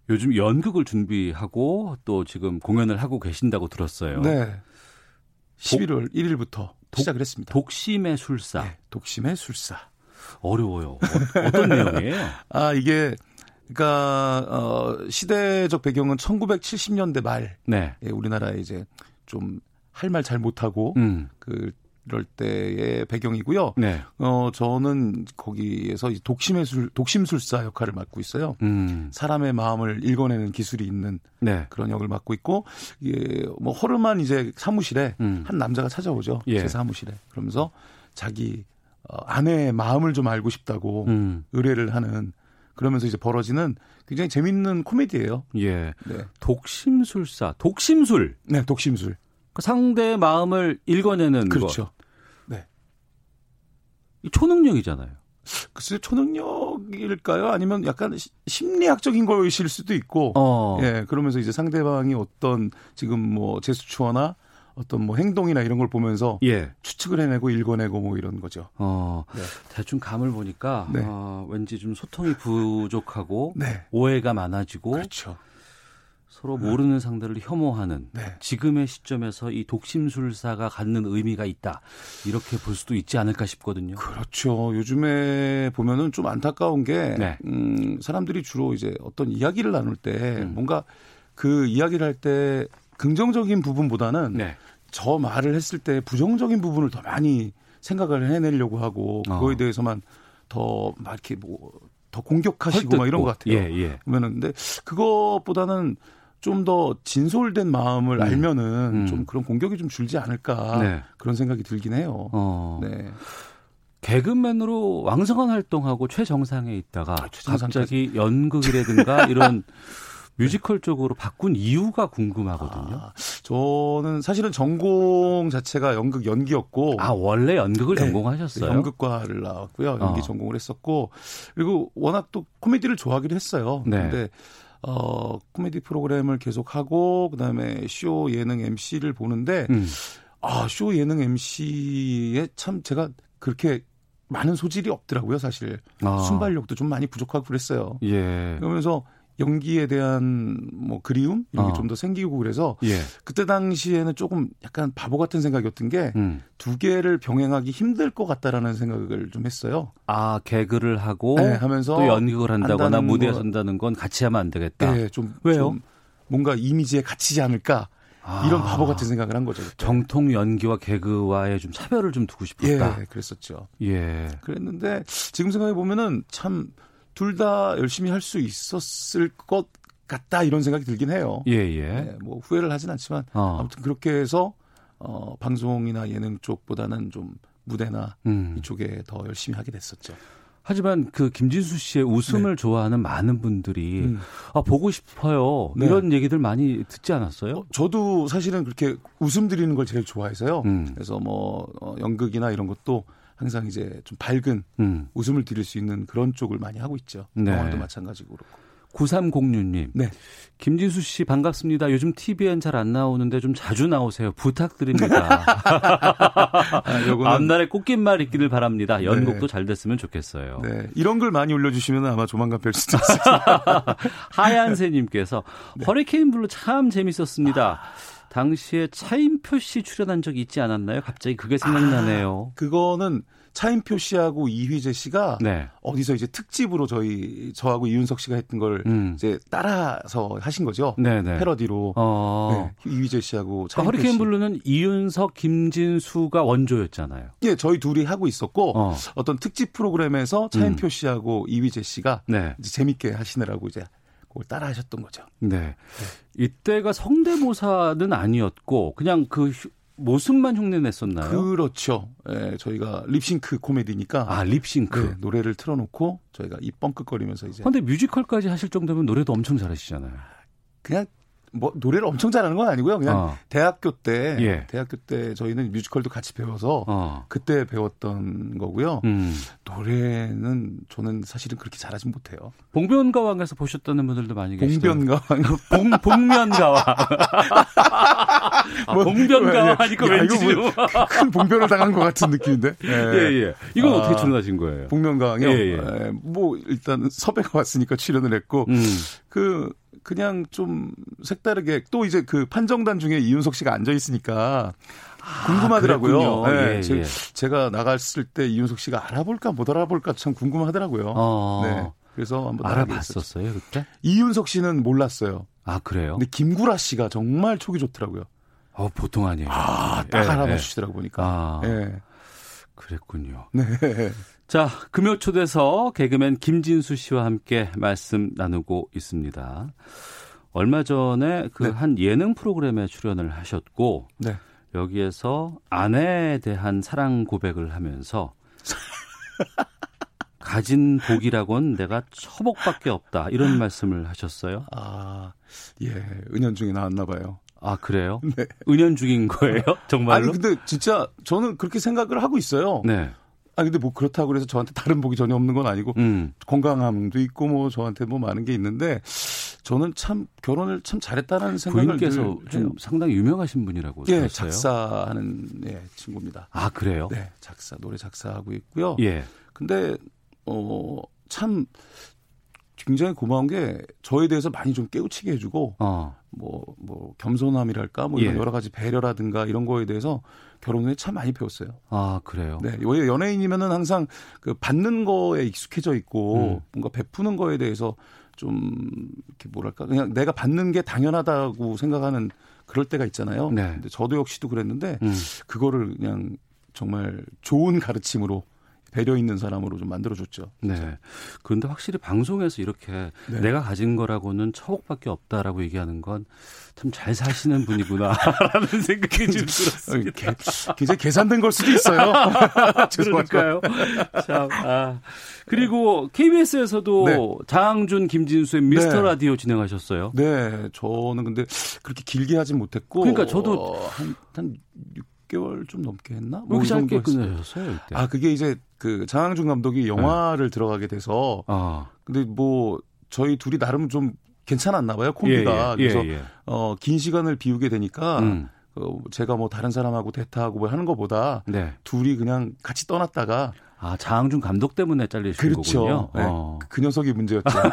요즘 연극을 준비하고 또 지금 공연을 하고 계신다고 들었어요. 네. 11월 1일부터 독- 시작을 했습니다. 독심의 술사. 네, 독심의 술사. 어려워요. 어, 떤 내용이에요? *laughs* 아, 이게, 그니까, 어, 시대적 배경은 1970년대 말, 네. 예, 우리나라에 이제 좀 할 말 잘 못하고, 음. 그럴 때의 배경이고요. 네. 어, 저는 거기에서 이 독심의 술, 독심술사 역할을 맡고 있어요. 음. 사람의 마음을 읽어내는 기술이 있는 네. 그런 역을 맡고 있고, 이게 뭐 허름한 이제 사무실에 음. 한 남자가 찾아오죠. 예. 제 사무실에. 그러면서 자기 어, 아내의 마음을 좀 알고 싶다고 음. 의뢰를 하는 그러면서 이제 벌어지는 굉장히 재밌는 코미디예요. 예. 네. 독심술사. 독심술. 네, 독심술. 그 상대의 마음을 읽어내는 그렇죠. 것. 이 초능력이잖아요. 글쎄 초능력일까요? 아니면 약간 시- 심리학적인 거이실 수도 있고. 어. 예, 그러면서 이제 상대방이 어떤 지금 뭐 제스처나 어떤 뭐 행동이나 이런 걸 보면서 예. 추측을 해내고 읽어내고 뭐 이런 거죠. 어. 네. 대충 감을 보니까 네. 어, 왠지 좀 소통이 부족하고 네. 오해가 많아지고 그렇죠. 서로 모르는 상대를 혐오하는 네. 지금의 시점에서 이 독심술사가 갖는 의미가 있다. 이렇게 볼 수도 있지 않을까 싶거든요. 그렇죠. 요즘에 보면은 좀 안타까운 게, 네. 음, 사람들이 주로 이제 어떤 이야기를 나눌 때 음. 뭔가 그 이야기를 할 때 긍정적인 부분보다는 네. 저 말을 했을 때 부정적인 부분을 더 많이 생각을 해내려고 하고 그거에 어. 대해서만 더 막 이렇게 뭐 더 공격하시고 막 이런 것 같아요. 예, 예. 보면은 근데 그것보다는 좀 더 진솔된 마음을 음. 알면은 음. 좀 그런 공격이 좀 줄지 않을까 네. 그런 생각이 들긴 해요. 어. 네. 개그맨으로 왕성한 활동하고 최정상에 있다가 아. 갑자기 연극이라든가 *laughs* 이런 뮤지컬 쪽으로 바꾼 이유가 궁금하거든요. 아, 저는 사실은 전공 자체가 연극 연기였고 아, 원래 연극을 네. 전공하셨어요? 연극과를 나왔고요. 연기 어. 전공을 했었고 그리고 워낙 또 코미디를 좋아하기도 했어요. 네. 근데 어 코미디 프로그램을 계속 하고 그다음에 쇼 예능 MC를 보는데 음. 아, 쇼 예능 MC에 참 제가 그렇게 많은 소질이 없더라고요, 사실. 아. 순발력도 좀 많이 부족하고 그랬어요. 예. 그러면서 연기에 대한 뭐 그리움 이런 게 어. 좀더 생기고 그래서 예. 그때 당시에는 조금 약간 바보 같은 생각이었던 게두 음. 개를 병행하기 힘들 것 같다라는 생각을 좀 했어요. 아, 개그를 하고 네, 하면서 또 연극을 한다거나 무대에 거- 선다는 건 같이 하면 안 되겠다. 네, 좀, 왜요? 좀 뭔가 이미지에 갇히지 않을까 아. 이런 바보 같은 생각을 한 거죠. 그때. 정통 연기와 개그와의 좀 차별을 좀 두고 싶었다. 예, 그랬었죠. 예. 그랬는데 지금 생각해 보면은 참 둘 다 열심히 할 수 있었을 것 같다 이런 생각이 들긴 해요. 예, 예. 네, 뭐 후회를 하진 않지만 어. 아무튼 그렇게 해서 어 방송이나 예능 쪽보다는 좀 무대나 음. 이쪽에 더 열심히 하게 됐었죠. 하지만 그 김진수 씨의 웃음을 좋아하는 많은 분들이 네. 음. 아 보고 싶어요. 네. 이런 얘기들 많이 듣지 않았어요? 어, 저도 사실은 그렇게 웃음 드리는 걸 제일 좋아해서요. 음. 그래서 뭐 어, 연극이나 이런 것도 항상 이제 좀 밝은 음. 웃음을 드릴 수 있는 그런 쪽을 많이 하고 있죠. 네. 영화도 마찬가지고 그렇고. 9306님. 네. 김진수 씨 반갑습니다. 요즘 TV엔 잘 안 나오는데 좀 자주 나오세요. 부탁드립니다. *laughs* 아, 요거는 앞날에 꽃길만 있기를 바랍니다. 연극도 네. 잘 됐으면 좋겠어요. 네. 이런 글 많이 올려주시면 아마 조만간 뵐 수도 있어요. *laughs* 하얀새님께서 네. 허리케인 블루 참 재밌었습니다. 당시에 차인표 씨 출연한 적이 있지 않았나요? 갑자기 그게 생각나네요. 그거는 차인표 씨하고 이휘재 씨가 네. 어디서 이제 특집으로 저희 저하고 이윤석 씨가 했던 걸 음. 이제 따라서 하신 거죠. 네네. 패러디로. 어. 네. 이휘재 씨하고 그러니까 차인표 허리케인 씨. 블루는 이윤석, 김진수가 원조였잖아요. 예, 저희 둘이 하고 있었고 어. 어. 떤 특집 프로그램에서 차인표 씨하고 이휘재 씨가 네. 재밌게 하시느라고 이제 그걸 따라 하셨던 거죠. 네. 이때가 성대모사는 아니었고 그냥 그 휴- 모습만 흉내 냈었나요? 그렇죠. 예, 저희가 립싱크 코미디니까 아, 립싱크. 네, 노래를 틀어놓고 저희가 입 뻥끗거리면서 이제 근데 뮤지컬까지 하실 정도면 노래도 엄청 잘하시잖아요. 그냥 뭐 노래를 엄청 잘하는 건 아니고요. 그냥 어. 대학교 때 예. 대학교 때 저희는 뮤지컬도 같이 배워서 어. 그때 배웠던 거고요. 음. 노래는 저는 사실은 그렇게 잘하진 못해요. 봉변가왕에서 보셨다는 분들도 많이 계시죠. 봉변가 봉, 복면가왕. 아, *laughs* 봉변가왕 하니까 야, 왠지 뭐 큰 봉변을 당한 것 같은 느낌인데. *laughs* 예, 예. 이건 아. 어떻게 출연하신 거예요? 복면가왕이요. 예, 예. 예, 뭐 일단 섭외가 왔으니까 출연을 했고 음. 그 그냥 좀 색다르게 또 이제 그 판정단 중에 이윤석 씨가 앉아 있으니까 궁금하더라고요. 아, 그랬군요. 예, 예, 제- 예. 제가 나갔을 때 이윤석 씨가 알아볼까 못 알아볼까 참 궁금하더라고요. 어. 네. 그래서 한번. 알아봤었어요, 그때? 이윤석 씨는 몰랐어요. 아, 그래요? 근데 김구라 씨가 정말 촉이 좋더라고요. 어, 보통 아니에요. 아, 딱 예, 알아봐 예. 주시더라고 보니까. 아, 예. 그랬군요. 네. 자, 금요 초대서 개그맨 김진수 씨와 함께 말씀 나누고 있습니다. 얼마 전에 그 네. 한 예능 프로그램에 출연을 하셨고, 네. 여기에서 아내에 대한 사랑 고백을 하면서 *laughs* 가진 복이라곤 내가 처복밖에 없다 이런 말씀을 하셨어요. 아, 예. 은연중에 나왔나 봐요. 아 그래요? 네. 은연중인 거예요? *laughs* 정말로? 아니 근데 진짜 저는 그렇게 생각을 하고 있어요. 네. 아 근데 뭐 그렇다고 그래서 저한테 다른 복이 전혀 없는 건 아니고 음. 건강함도 있고 뭐 저한테 뭐 많은 게 있는데 저는 참 결혼을 참 잘했다는 생각을 부인께서 늘 좀. 상당히 유명하신 분이라고 예, 들었어요. 작사하는 예, 친구입니다. 아 그래요? 네, 작사 노래 작사하고 있고요. 예. 근데 어참 굉장히 고마운 게 저에 대해서 많이 좀 깨우치게 해주고 어. 뭐, 뭐, 겸손함이랄까, 뭐, 이런 예. 여러 가지 배려라든가 이런 거에 대해서 결혼 후에 참 많이 배웠어요. 아 그래요. 네. 왜 연예인이면은 항상 그 받는 거에 익숙해져 있고 음. 뭔가 베푸는 거에 대해서 좀 이렇게 뭐랄까, 그냥 내가 받는 게 당연하다고 생각하는 그럴 때가 있잖아요. 네. 근데 저도 역시도 그랬는데 음. 그거를 그냥 정말 좋은 가르침으로 배려 있는 사람으로 좀 만들어줬죠. 네. 그런데 확실히 방송에서 이렇게 네. 내가 가진 거라고는 처복밖에 없다라고 얘기하는 건 참 잘 사시는 분이구나라는 *laughs* 생각이 좀 들었습니다. 개- 굉장히 계산된 걸 수도 있어요. *laughs* *laughs* 그러니까요. 참, 아. 그리고 KBS에서도 네. 장준, 김진수의 미스터 네. 라디오 진행하셨어요. 네, 저는 근데 그렇게 길게 하진 못했고. 그러니까 저도- 어, 한, 한 6개월 좀 넘게 했나? 왜뭐이 정도 짧게. 끝내셨어요, 이때? 아, 그게 이제 그 장항준 감독이 영화를 들어가게 돼서. 아. 근데 뭐 저희 둘이 나름 좀 괜찮았나 봐요, 콤비가. 예, 예, 그래서 예, 예. 어, 긴 시간을 비우게 되니까 음. 어, 제가 뭐 다른 사람하고 대타하고 뭐 하는 것보다 네. 둘이 그냥 같이 떠났다가 아, 장준 감독 때문에 잘리신 그렇죠. 거군요. 네. 어. 그 녀석이 문제였죠. 네.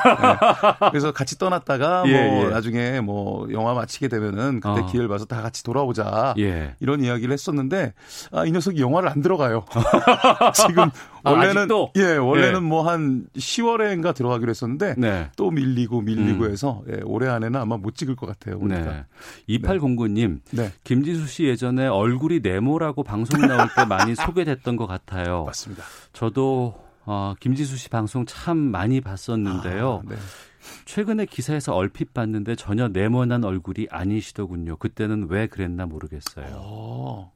그래서 같이 떠났다가 *laughs* 뭐 예, 예. 나중에 뭐 영화 마치게 되면은 그때 어. 기회를 봐서 다 같이 돌아오자. 예. 이런 이야기를 했었는데 아, 이 녀석이 영화를 안 들어가요. *laughs* 지금 아, 원래는 아직도? 예 원래는 예. 뭐한 10월에인가 들어가기로 했었는데 네. 또 밀리고 밀리고 음. 해서 예, 올해 안에는 아마 못 찍을 것 같아요. 보니까. 네. 2809님, 네. 김지수 씨 예전에 얼굴이 네모라고 방송 나올 때 많이 *laughs* 소개됐던 것 같아요. 맞습니다. 저도 어, 김지수 씨 방송 참 많이 봤었는데요. 아, 네. 최근에 기사에서 얼핏 봤는데 전혀 네모난 얼굴이 아니시더군요. 그때는 왜 그랬나 모르겠어요. 어,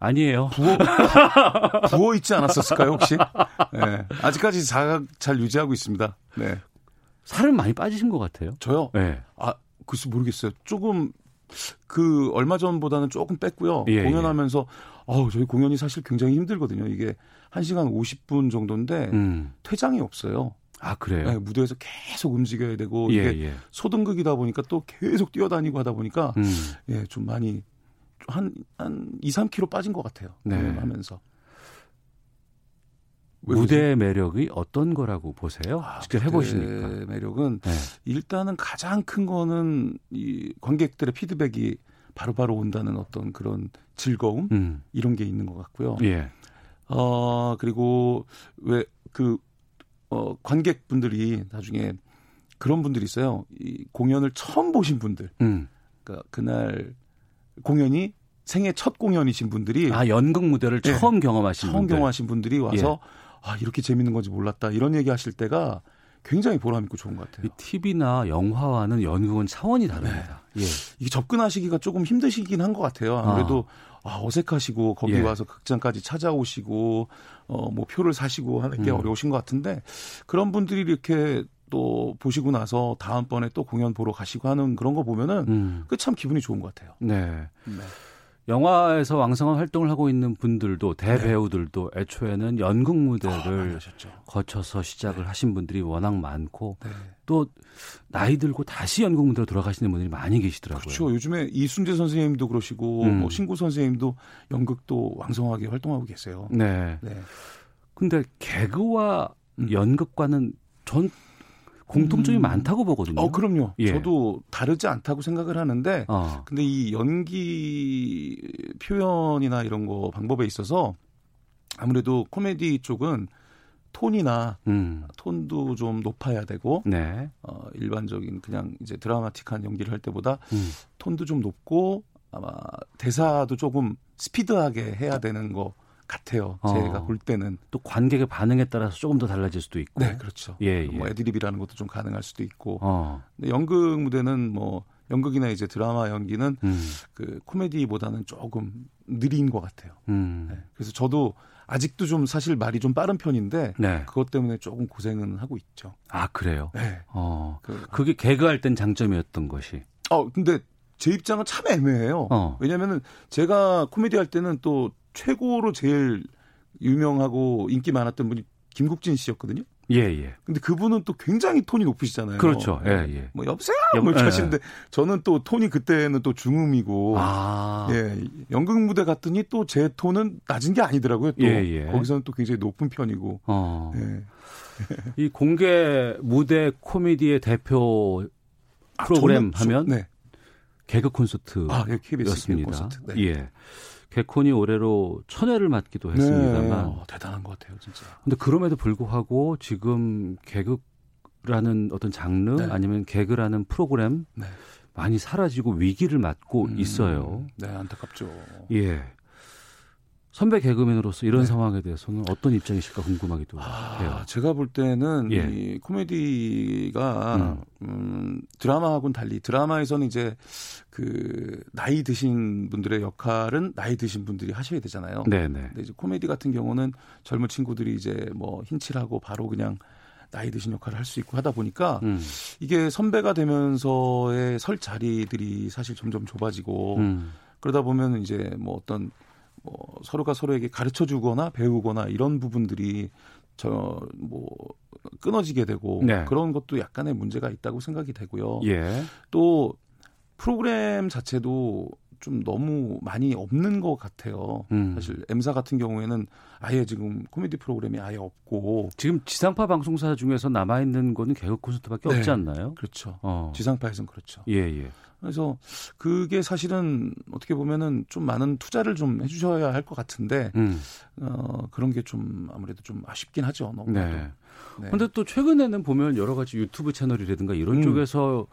아니에요. 부어 *laughs* 부어 있지 않았었을까요 혹시? 네. 아직까지 자각 잘 유지하고 있습니다. 네. 살은 많이 빠지신 것 같아요. 저요? 네. 아, 글쎄 모르겠어요. 조금 그 얼마 전보다는 조금 뺐고요. 예, 공연하면서 어우, 저희 공연이 사실 굉장히 힘들거든요. 이게 1시간 50분 정도인데 음. 퇴장이 없어요. 아 그래요. 네, 무대에서 계속 움직여야 되고 예, 이게 예. 소등극이다 보니까 또 계속 뛰어다니고 하다 보니까 음. 예, 좀 많이 한, 한 2, 3kg 빠진 것 같아요. 네. 공연하면서. 왜 무대 매력이 어떤 거라고 보세요? 직접 해보시니까. 무대 매력은 네. 일단은 가장 큰 거는 이 관객들의 피드백이 바로 바로 온다는 어떤 그런 즐거움 음. 이런 게 있는 것 같고요. 예. 어 그리고 왜 그 어, 관객분들이 나중에 그런 분들이 있어요. 이 공연을 처음 보신 분들, 음. 그러니까 그날 공연이 생애 첫 공연이신 분들이 아 연극 무대를 예. 처음 경험하신 처음 분들. 경험하신 분들이 와서 아 이렇게 재밌는 건지 몰랐다 이런 얘기 하실 때가 굉장히 보람 있고 좋은 것 같아요. 이 TV나 영화와는 연극은 차원이 다릅니다. 예. 이게 접근하시기가 조금 힘드시긴 한 것 같아요. 아무래도 아, 어색하시고 거기 예. 와서 극장까지 찾아오시고 어뭐 표를 사시고 하는 게 음. 어려우신 것 같은데 그런 분들이 이렇게 또 보시고 나서 다음번에 또 공연 보러 가시고 하는 그런 거 보면은 음. 그참 기분이 좋은 것 같아요. 네. 네. 영화에서 왕성한 활동을 하고 있는 분들도 대배우들도 애초에는 연극 무대를 하셨죠. 거쳐서 시작을 하신 분들이 워낙 많고 네. 또 나이 들고 다시 연극 무대로 돌아가시는 분들이 많이 계시더라고요. 그렇죠. 요즘에 이순재 선생님도 그러시고 음. 뭐 신구 선생님도 연극도 왕성하게 활동하고 계세요. 네. 네. 근데 개그와 음. 연극과는 전 공통점이 음. 많다고 보거든요. 어, 그럼요. 예. 저도 다르지 않다고 생각을 하는데 어. 근데 이 연기 표현이나 이런 거 방법에 있어서 아무래도 코미디 쪽은 톤이나 음. 톤도 좀 높아야 되고 네. 어, 일반적인 그냥 이제 드라마틱한 연기를 할 때보다 음. 톤도 좀 높고 아마 대사도 조금 스피드하게 해야 되는 것 같아요. 어. 제가 볼 때는. 또 관객의 반응에 따라서 조금 더 달라질 수도 있고. 네, 그렇죠. 예, 예. 뭐 애드립이라는 것도 좀 가능할 수도 있고. 어. 근데 연극 무대는 뭐 연극이나 이제 드라마 연기는 음. 그 코미디보다는 조금 느린 것 같아요. 음. 네. 그래서 저도 아직도 좀 사실 말이 좀 빠른 편인데 네. 그것 때문에 조금 고생은 하고 있죠. 아, 그래요? 네. 어. 그, 그게 개그할 땐 장점이었던 것이. 어 근데 제 입장은 참 애매해요. 어. 왜냐면은 제가 코미디 할 때는 또 최고로 제일 유명하고 인기 많았던 분이 김국진 씨였거든요. 예, 예. 근데 그분은 또 굉장히 톤이 높으시잖아요. 그렇죠. 예, 네. 예. 뭐 여보세요? 여- 뭐 이렇게 예. 하시는데 저는 또 톤이 그때는 또 중음이고 아. 예, 연극 무대 갔더니 또 제 톤은 낮은 게 아니더라고요. 또 예, 예. 거기서는 또 굉장히 높은 편이고. 어. 예. 이 공개 무대 코미디의 대표 아, 프로그램 저는 저- 하면 네. 개그 콘서트였습니다. 아, 예, KBS 개그 콘서트. 네. 예. 개콘이 올해로 천회를 맞기도 했습니다만. 네. 어, 대단한 것 같아요, 진짜. 근데 그럼에도 불구하고 지금 개그라는 어떤 장르 네. 아니면 개그라는 프로그램 네. 많이 사라지고 위기를 맞고 음, 있어요. 네, 안타깝죠. 예. 선배 개그맨으로서 이런 네. 상황에 대해서는 어떤 입장이실까 궁금하기도 해요. 아, 제가 볼 때는 예. 이 코미디가 음. 드라마하고는 달리 드라마에서는 이제 그 나이 드신 분들의 역할은 나이 드신 분들이 하셔야 되잖아요. 네네. 근데 이제 코미디 같은 경우는 젊은 친구들이 이제 뭐 흰칠하고 바로 그냥 나이 드신 역할을 할 수 있고 하다 보니까 음. 이게 선배가 되면서의 설 자리들이 사실 점점 좁아지고 음. 그러다 보면 이제 뭐 어떤 뭐 서로가 서로에게 가르쳐 주거나 배우거나 이런 부분들이 저 뭐 끊어지게 되고 네. 그런 것도 약간의 문제가 있다고 생각이 되고요. 예. 또 프로그램 자체도 좀 너무 많이 없는 것 같아요. 음. 사실 M사 같은 경우에는 아예 지금 코미디 프로그램이 아예 없고 지금 지상파 방송사 중에서 남아 있는 거는 개그 콘서트밖에 네. 없지 않나요? 그렇죠. 어. 지상파에서는 그렇죠. 예, 예. 그래서 그게 사실은 어떻게 보면은 좀 많은 투자를 좀 해주셔야 할 것 같은데 음. 어, 그런 게 좀 아무래도 좀 아쉽긴 하죠. 너무. 네. 네. 근데 또 최근에는 보면 여러 가지 유튜브 채널이라든가 이런 음. 쪽에서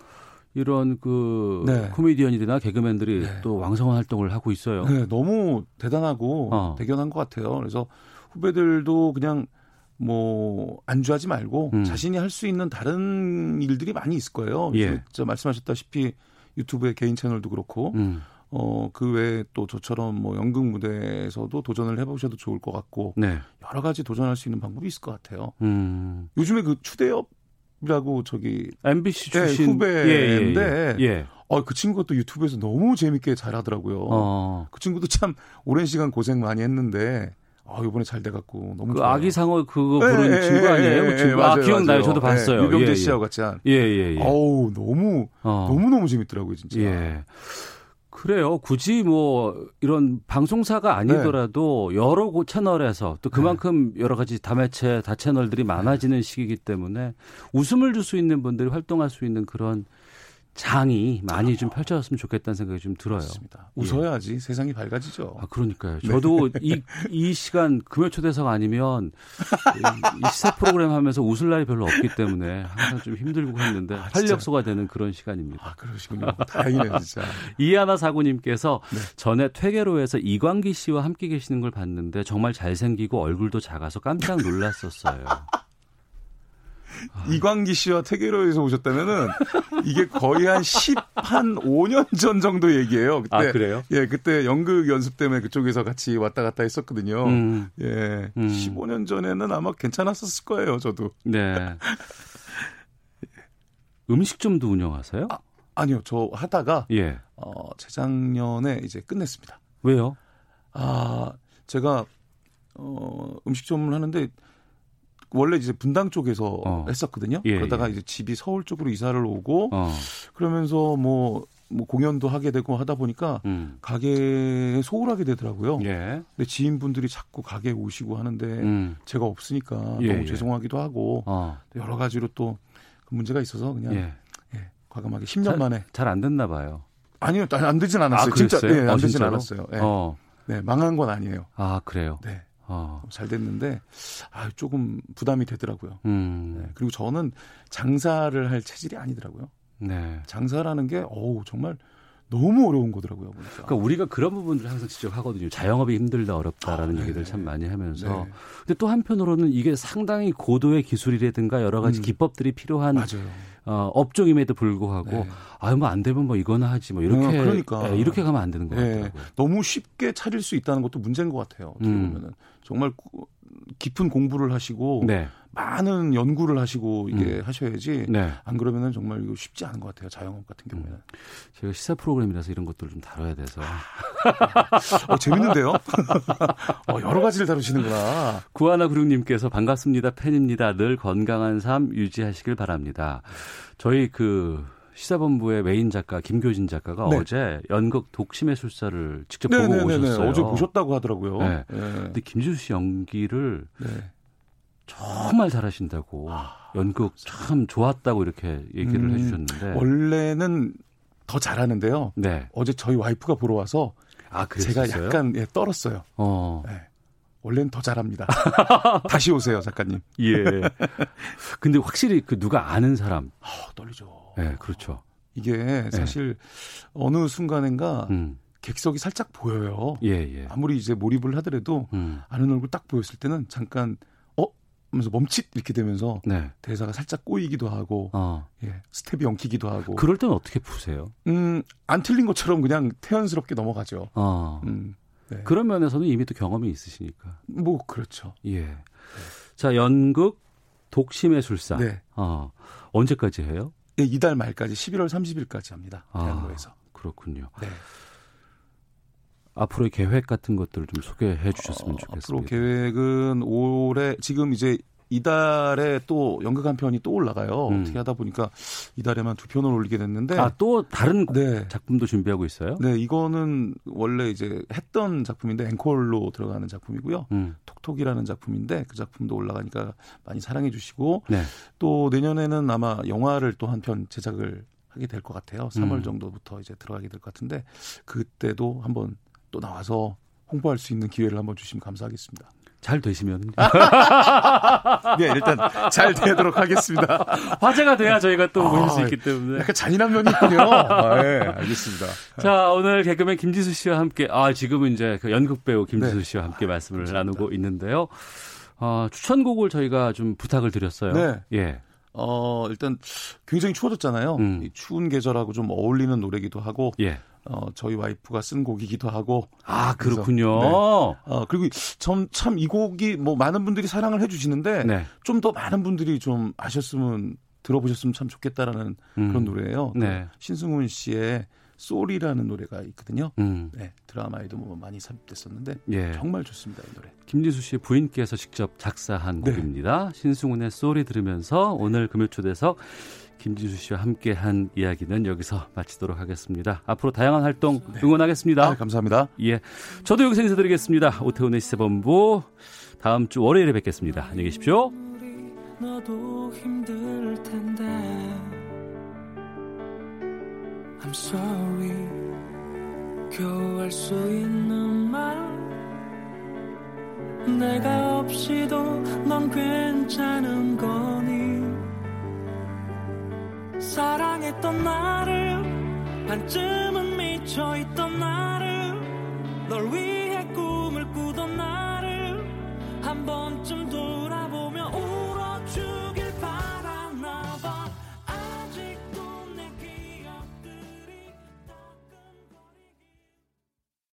이런 그 네. 코미디언이나 개그맨들이 네. 또 왕성한 활동을 하고 있어요. 네, 너무 대단하고 어. 대견한 것 같아요. 그래서 후배들도 그냥 뭐 안주하지 말고 음. 자신이 할 수 있는 다른 일들이 많이 있을 거예요. 예. 저 말씀하셨다시피 유튜브의 개인 채널도 그렇고 음. 어, 그 외에 또 저처럼 뭐 연극 무대에서도 도전을 해보셔도 좋을 것 같고 네. 여러 가지 도전할 수 있는 방법이 있을 것 같아요. 음. 요즘에 그 추대엽이라고 저기 MBC 네, 출신 후배인데 예, 예, 예. 어, 그 친구가 또 유튜브에서 너무 재밌게 잘하더라고요. 어. 그 친구도 참 오랜 시간 고생 많이 했는데 아, 이번에 잘 돼갖고 너무 그 좋아요. 아기 상어 그거 예, 부른 예, 친구 예, 아니에요? 예, 그 친구. 예, 아, 맞아요, 기억나요. 맞아요. 저도 봤어요. 예, 유병재. 씨하고 같이 한. 예, 예, 예. 어우, 너무 어. 너무너무 재밌더라고요, 진짜. 예. 그래요. 굳이 뭐 이런 방송사가 아니더라도 네. 여러 곳 채널에서 또 그만큼 여러 가지 다매체 다 채널들이 많아지는 시기이기 때문에 웃음을 줄 수 있는 분들이 활동할 수 있는 그런 장이 많이 좀 펼쳐졌으면 좋겠다는 생각이 좀 들어요. 맞습니다. 웃어야지 세상이 밝아지죠. 아, 그러니까요. 네. 저도 이, 이 시간 금요 초대석 아니면 이- 이 시사 프로그램 하면서 웃을 날이 별로 없기 때문에 항상 좀 힘들고 했는데 아. 활력소가 되는 그런 시간입니다. 아, 그러시군요. 다행이네요, 진짜. *laughs* 이하나 사고님께서 네. 전에 퇴계로에서 이광기 씨와 함께 계시는 걸 봤는데 정말 잘생기고 얼굴도 작아서 깜짝 놀랐었어요. 이광기 씨와 태계로에서 오셨다면은 이게 거의 한 10, 한 5년 전 정도 얘기예요. 그때, 아, 그래요? 예, 그때 연극 연습 때문에 그쪽에서 같이 왔다 갔다 했었거든요. 음. 예. 음. 15년 전에는 아마 괜찮았었을 거예요, 저도. 네. *laughs* 음식점도 운영하세요? 아, 아니요, 저 하다가, 예. 어, 재작년에 이제 끝냈습니다. 왜요? 아, 제가, 어, 음식점을 하는데, 원래 이제 분당 쪽에서 어. 했었거든요. 예, 그러다가 예. 이제 집이 서울 쪽으로 이사를 오고, 어. 그러면서 뭐, 뭐 공연도 하게 되고 하다 보니까 음. 가게에 소홀하게 되더라고요. 예. 근데 지인분들이 자꾸 가게에 오시고 하는데 음. 제가 없으니까 예, 너무 예. 죄송하기도 하고 어. 여러 가지로 또 그 문제가 있어서 그냥 예. 예, 과감하게 10년 만에 잘 안 됐나 봐요. 아니요 안, 안 되진 않았어요. 아, 진짜? 예, 어, 안 되진 진짜로? 않았어요. 예. 어. 네, 망한 건 아니에요. 아, 그래요. 네. 어. 잘 됐는데 아 조금 부담이 되더라고요. 음. 네, 그리고 저는 장사를 할 체질이 아니더라고요. 네. 장사라는 게 어우 정말 너무 어려운 거더라고요. 보니까. 그러니까 우리가 그런 부분들을 항상 지적하거든요. 자영업이 힘들다 어렵다라는 아, 얘기들 네. 참 많이 하면서. 네. 근데 또 한편으로는 이게 상당히 고도의 기술이라든가 여러 가지 음. 기법들이 필요한 맞아요. 어, 업종임에도 불구하고 네. 아유 뭐 안 되면 뭐 이거나 하지 뭐 이렇게 어, 그러니까. 예, 이렇게 가면 안 되는 것 예, 같더라고요. 너무 쉽게 차릴 수 있다는 것도 문제인 것 같아요. 어떻게 음. 보면은 정말 구- 깊은 공부를 하시고 네. 많은 연구를 하시고 이게 음. 하셔야지 네. 안 그러면은 정말 이거 쉽지 않은 것 같아요. 자영업 같은 경우에는. 제가 시사 프로그램이라서 이런 것들을 좀 다뤄야 돼서. *laughs* 어, 재밌는데요? *laughs* 어, 여러 가지를 다루시는구나. 구하나 구룡님께서 반갑습니다. 팬입니다. 늘 건강한 삶 유지하시길 바랍니다. 저희 그 시사본부의 메인 작가 김교진 작가가 네. 어제 연극 독심의 술사를 직접 보고 네네네네. 오셨어요. 어제 보셨다고 하더라고요. 네. 예. 근데 김지수 씨 연기를 네. 정말 잘하신다고 연극 참 좋았다고 이렇게 얘기를 음, 해주셨는데 원래는 더 잘하는데요. 네. 어제 저희 와이프가 보러 와서 아 제가? 약간 예, 떨었어요. 어. 네. 원래는 더 잘합니다. *laughs* 다시 오세요, 작가님. 예. 근데 확실히 그 누가 아는 사람. 아, 떨리죠. 네, 그렇죠. 이게 사실 어느 순간인가 음. 객석이 살짝 보여요. 예, 예. 아무리 이제 몰입을 하더라도 음. 아는 얼굴 딱 보였을 때는 잠깐 어 하면서 멈칫 이렇게 되면서 네. 대사가 살짝 꼬이기도 하고 어. 예, 스텝이 엉키기도 하고 그럴 땐 어떻게 푸세요? 음, 안 틀린 것처럼 그냥 태연스럽게 넘어가죠. 어. 음, 네. 그런 면에서는 이미 또 경험이 있으시니까. 뭐 그렇죠. 예. 자, 연극 독심의 술사. 네. 어. 언제까지 해요? 예, 이달 말까지 11월 30일까지 합니다. 아. 대학로에서. 그렇군요. 네. 앞으로의 계획 같은 것들을 좀 소개해 주셨으면 어, 좋겠습니다. 앞으로 계획은 올해 지금 이제 이달에 또 연극 한 편이 또 올라가요. 음. 어떻게 하다 보니까 이달에만 두 편을 올리게 됐는데 아, 또 다른 네. 작품도 준비하고 있어요? 네, 이거는 원래 이제 했던 작품인데 앵콜로 들어가는 작품이고요. 음. 톡톡이라는 작품인데 그 작품도 올라가니까 많이 사랑해 주시고 네. 또 내년에는 아마 영화를 또 한 편 제작을 하게 될 것 같아요. 3월 음. 정도부터 이제 들어가게 될 것 같은데 그때도 한번 또 나와서 홍보할 수 있는 기회를 한번 주시면 감사하겠습니다. 잘 되시면 *laughs* 네, 일단 잘 되도록 하겠습니다. 화제가 돼야 저희가 또 모실 수 아, 있기 때문에. 약간 잔인한 면이 있군요. *laughs* 아, 네, 알겠습니다. 자, 오늘 개그맨 김지수 씨와 함께, 아, 지금은 이제 그 연극 배우 김지수 네. 씨와 함께 말씀을 나누고 있는데요. 어, 추천곡을 저희가 좀 부탁을 드렸어요. 네. 예. 어, 일단 굉장히 추워졌잖아요. 음. 이 추운 계절하고 좀 어울리는 노래기도 하고 예. 어, 저희 와이프가 쓴 곡이기도 하고 아, 그렇군요. 네. 어, 그리고 참이 곡이 뭐 많은 분들이 사랑을 해주시는데 네. 좀더 많은 분들이 좀 아셨으면 들어보셨으면 참 좋겠다라는 음. 그런 노래예요. 그 네. 신승훈 씨의 쏘리라는 노래가 있거든요. 음. 네, 드라마에도 뭐 많이 삽입됐었는데 예. 정말 좋습니다 이 노래. 김지수 씨 부인께서 직접 작사한 네. 곡입니다. 신승훈의 소리 들으면서 오늘 금요 초대석 김지수 씨와 함께 한 이야기는 여기서 마치도록 하겠습니다. 앞으로 다양한 활동 응원하겠습니다. 아, 감사합니다. 예. 저도 여기서 인사드리겠습니다. 오태훈의 시세본부 다음 주 월요일에 뵙겠습니다. 안녕히 계십시오. 너도 힘들 텐데 I'm sorry 겨우 할 수 있는 말 내가 없이도 넌 괜찮은 거니 사랑했던 나를 반쯤은 미쳐있던 나를 널 위해 꿈을 꾸던 나를 한 번쯤 도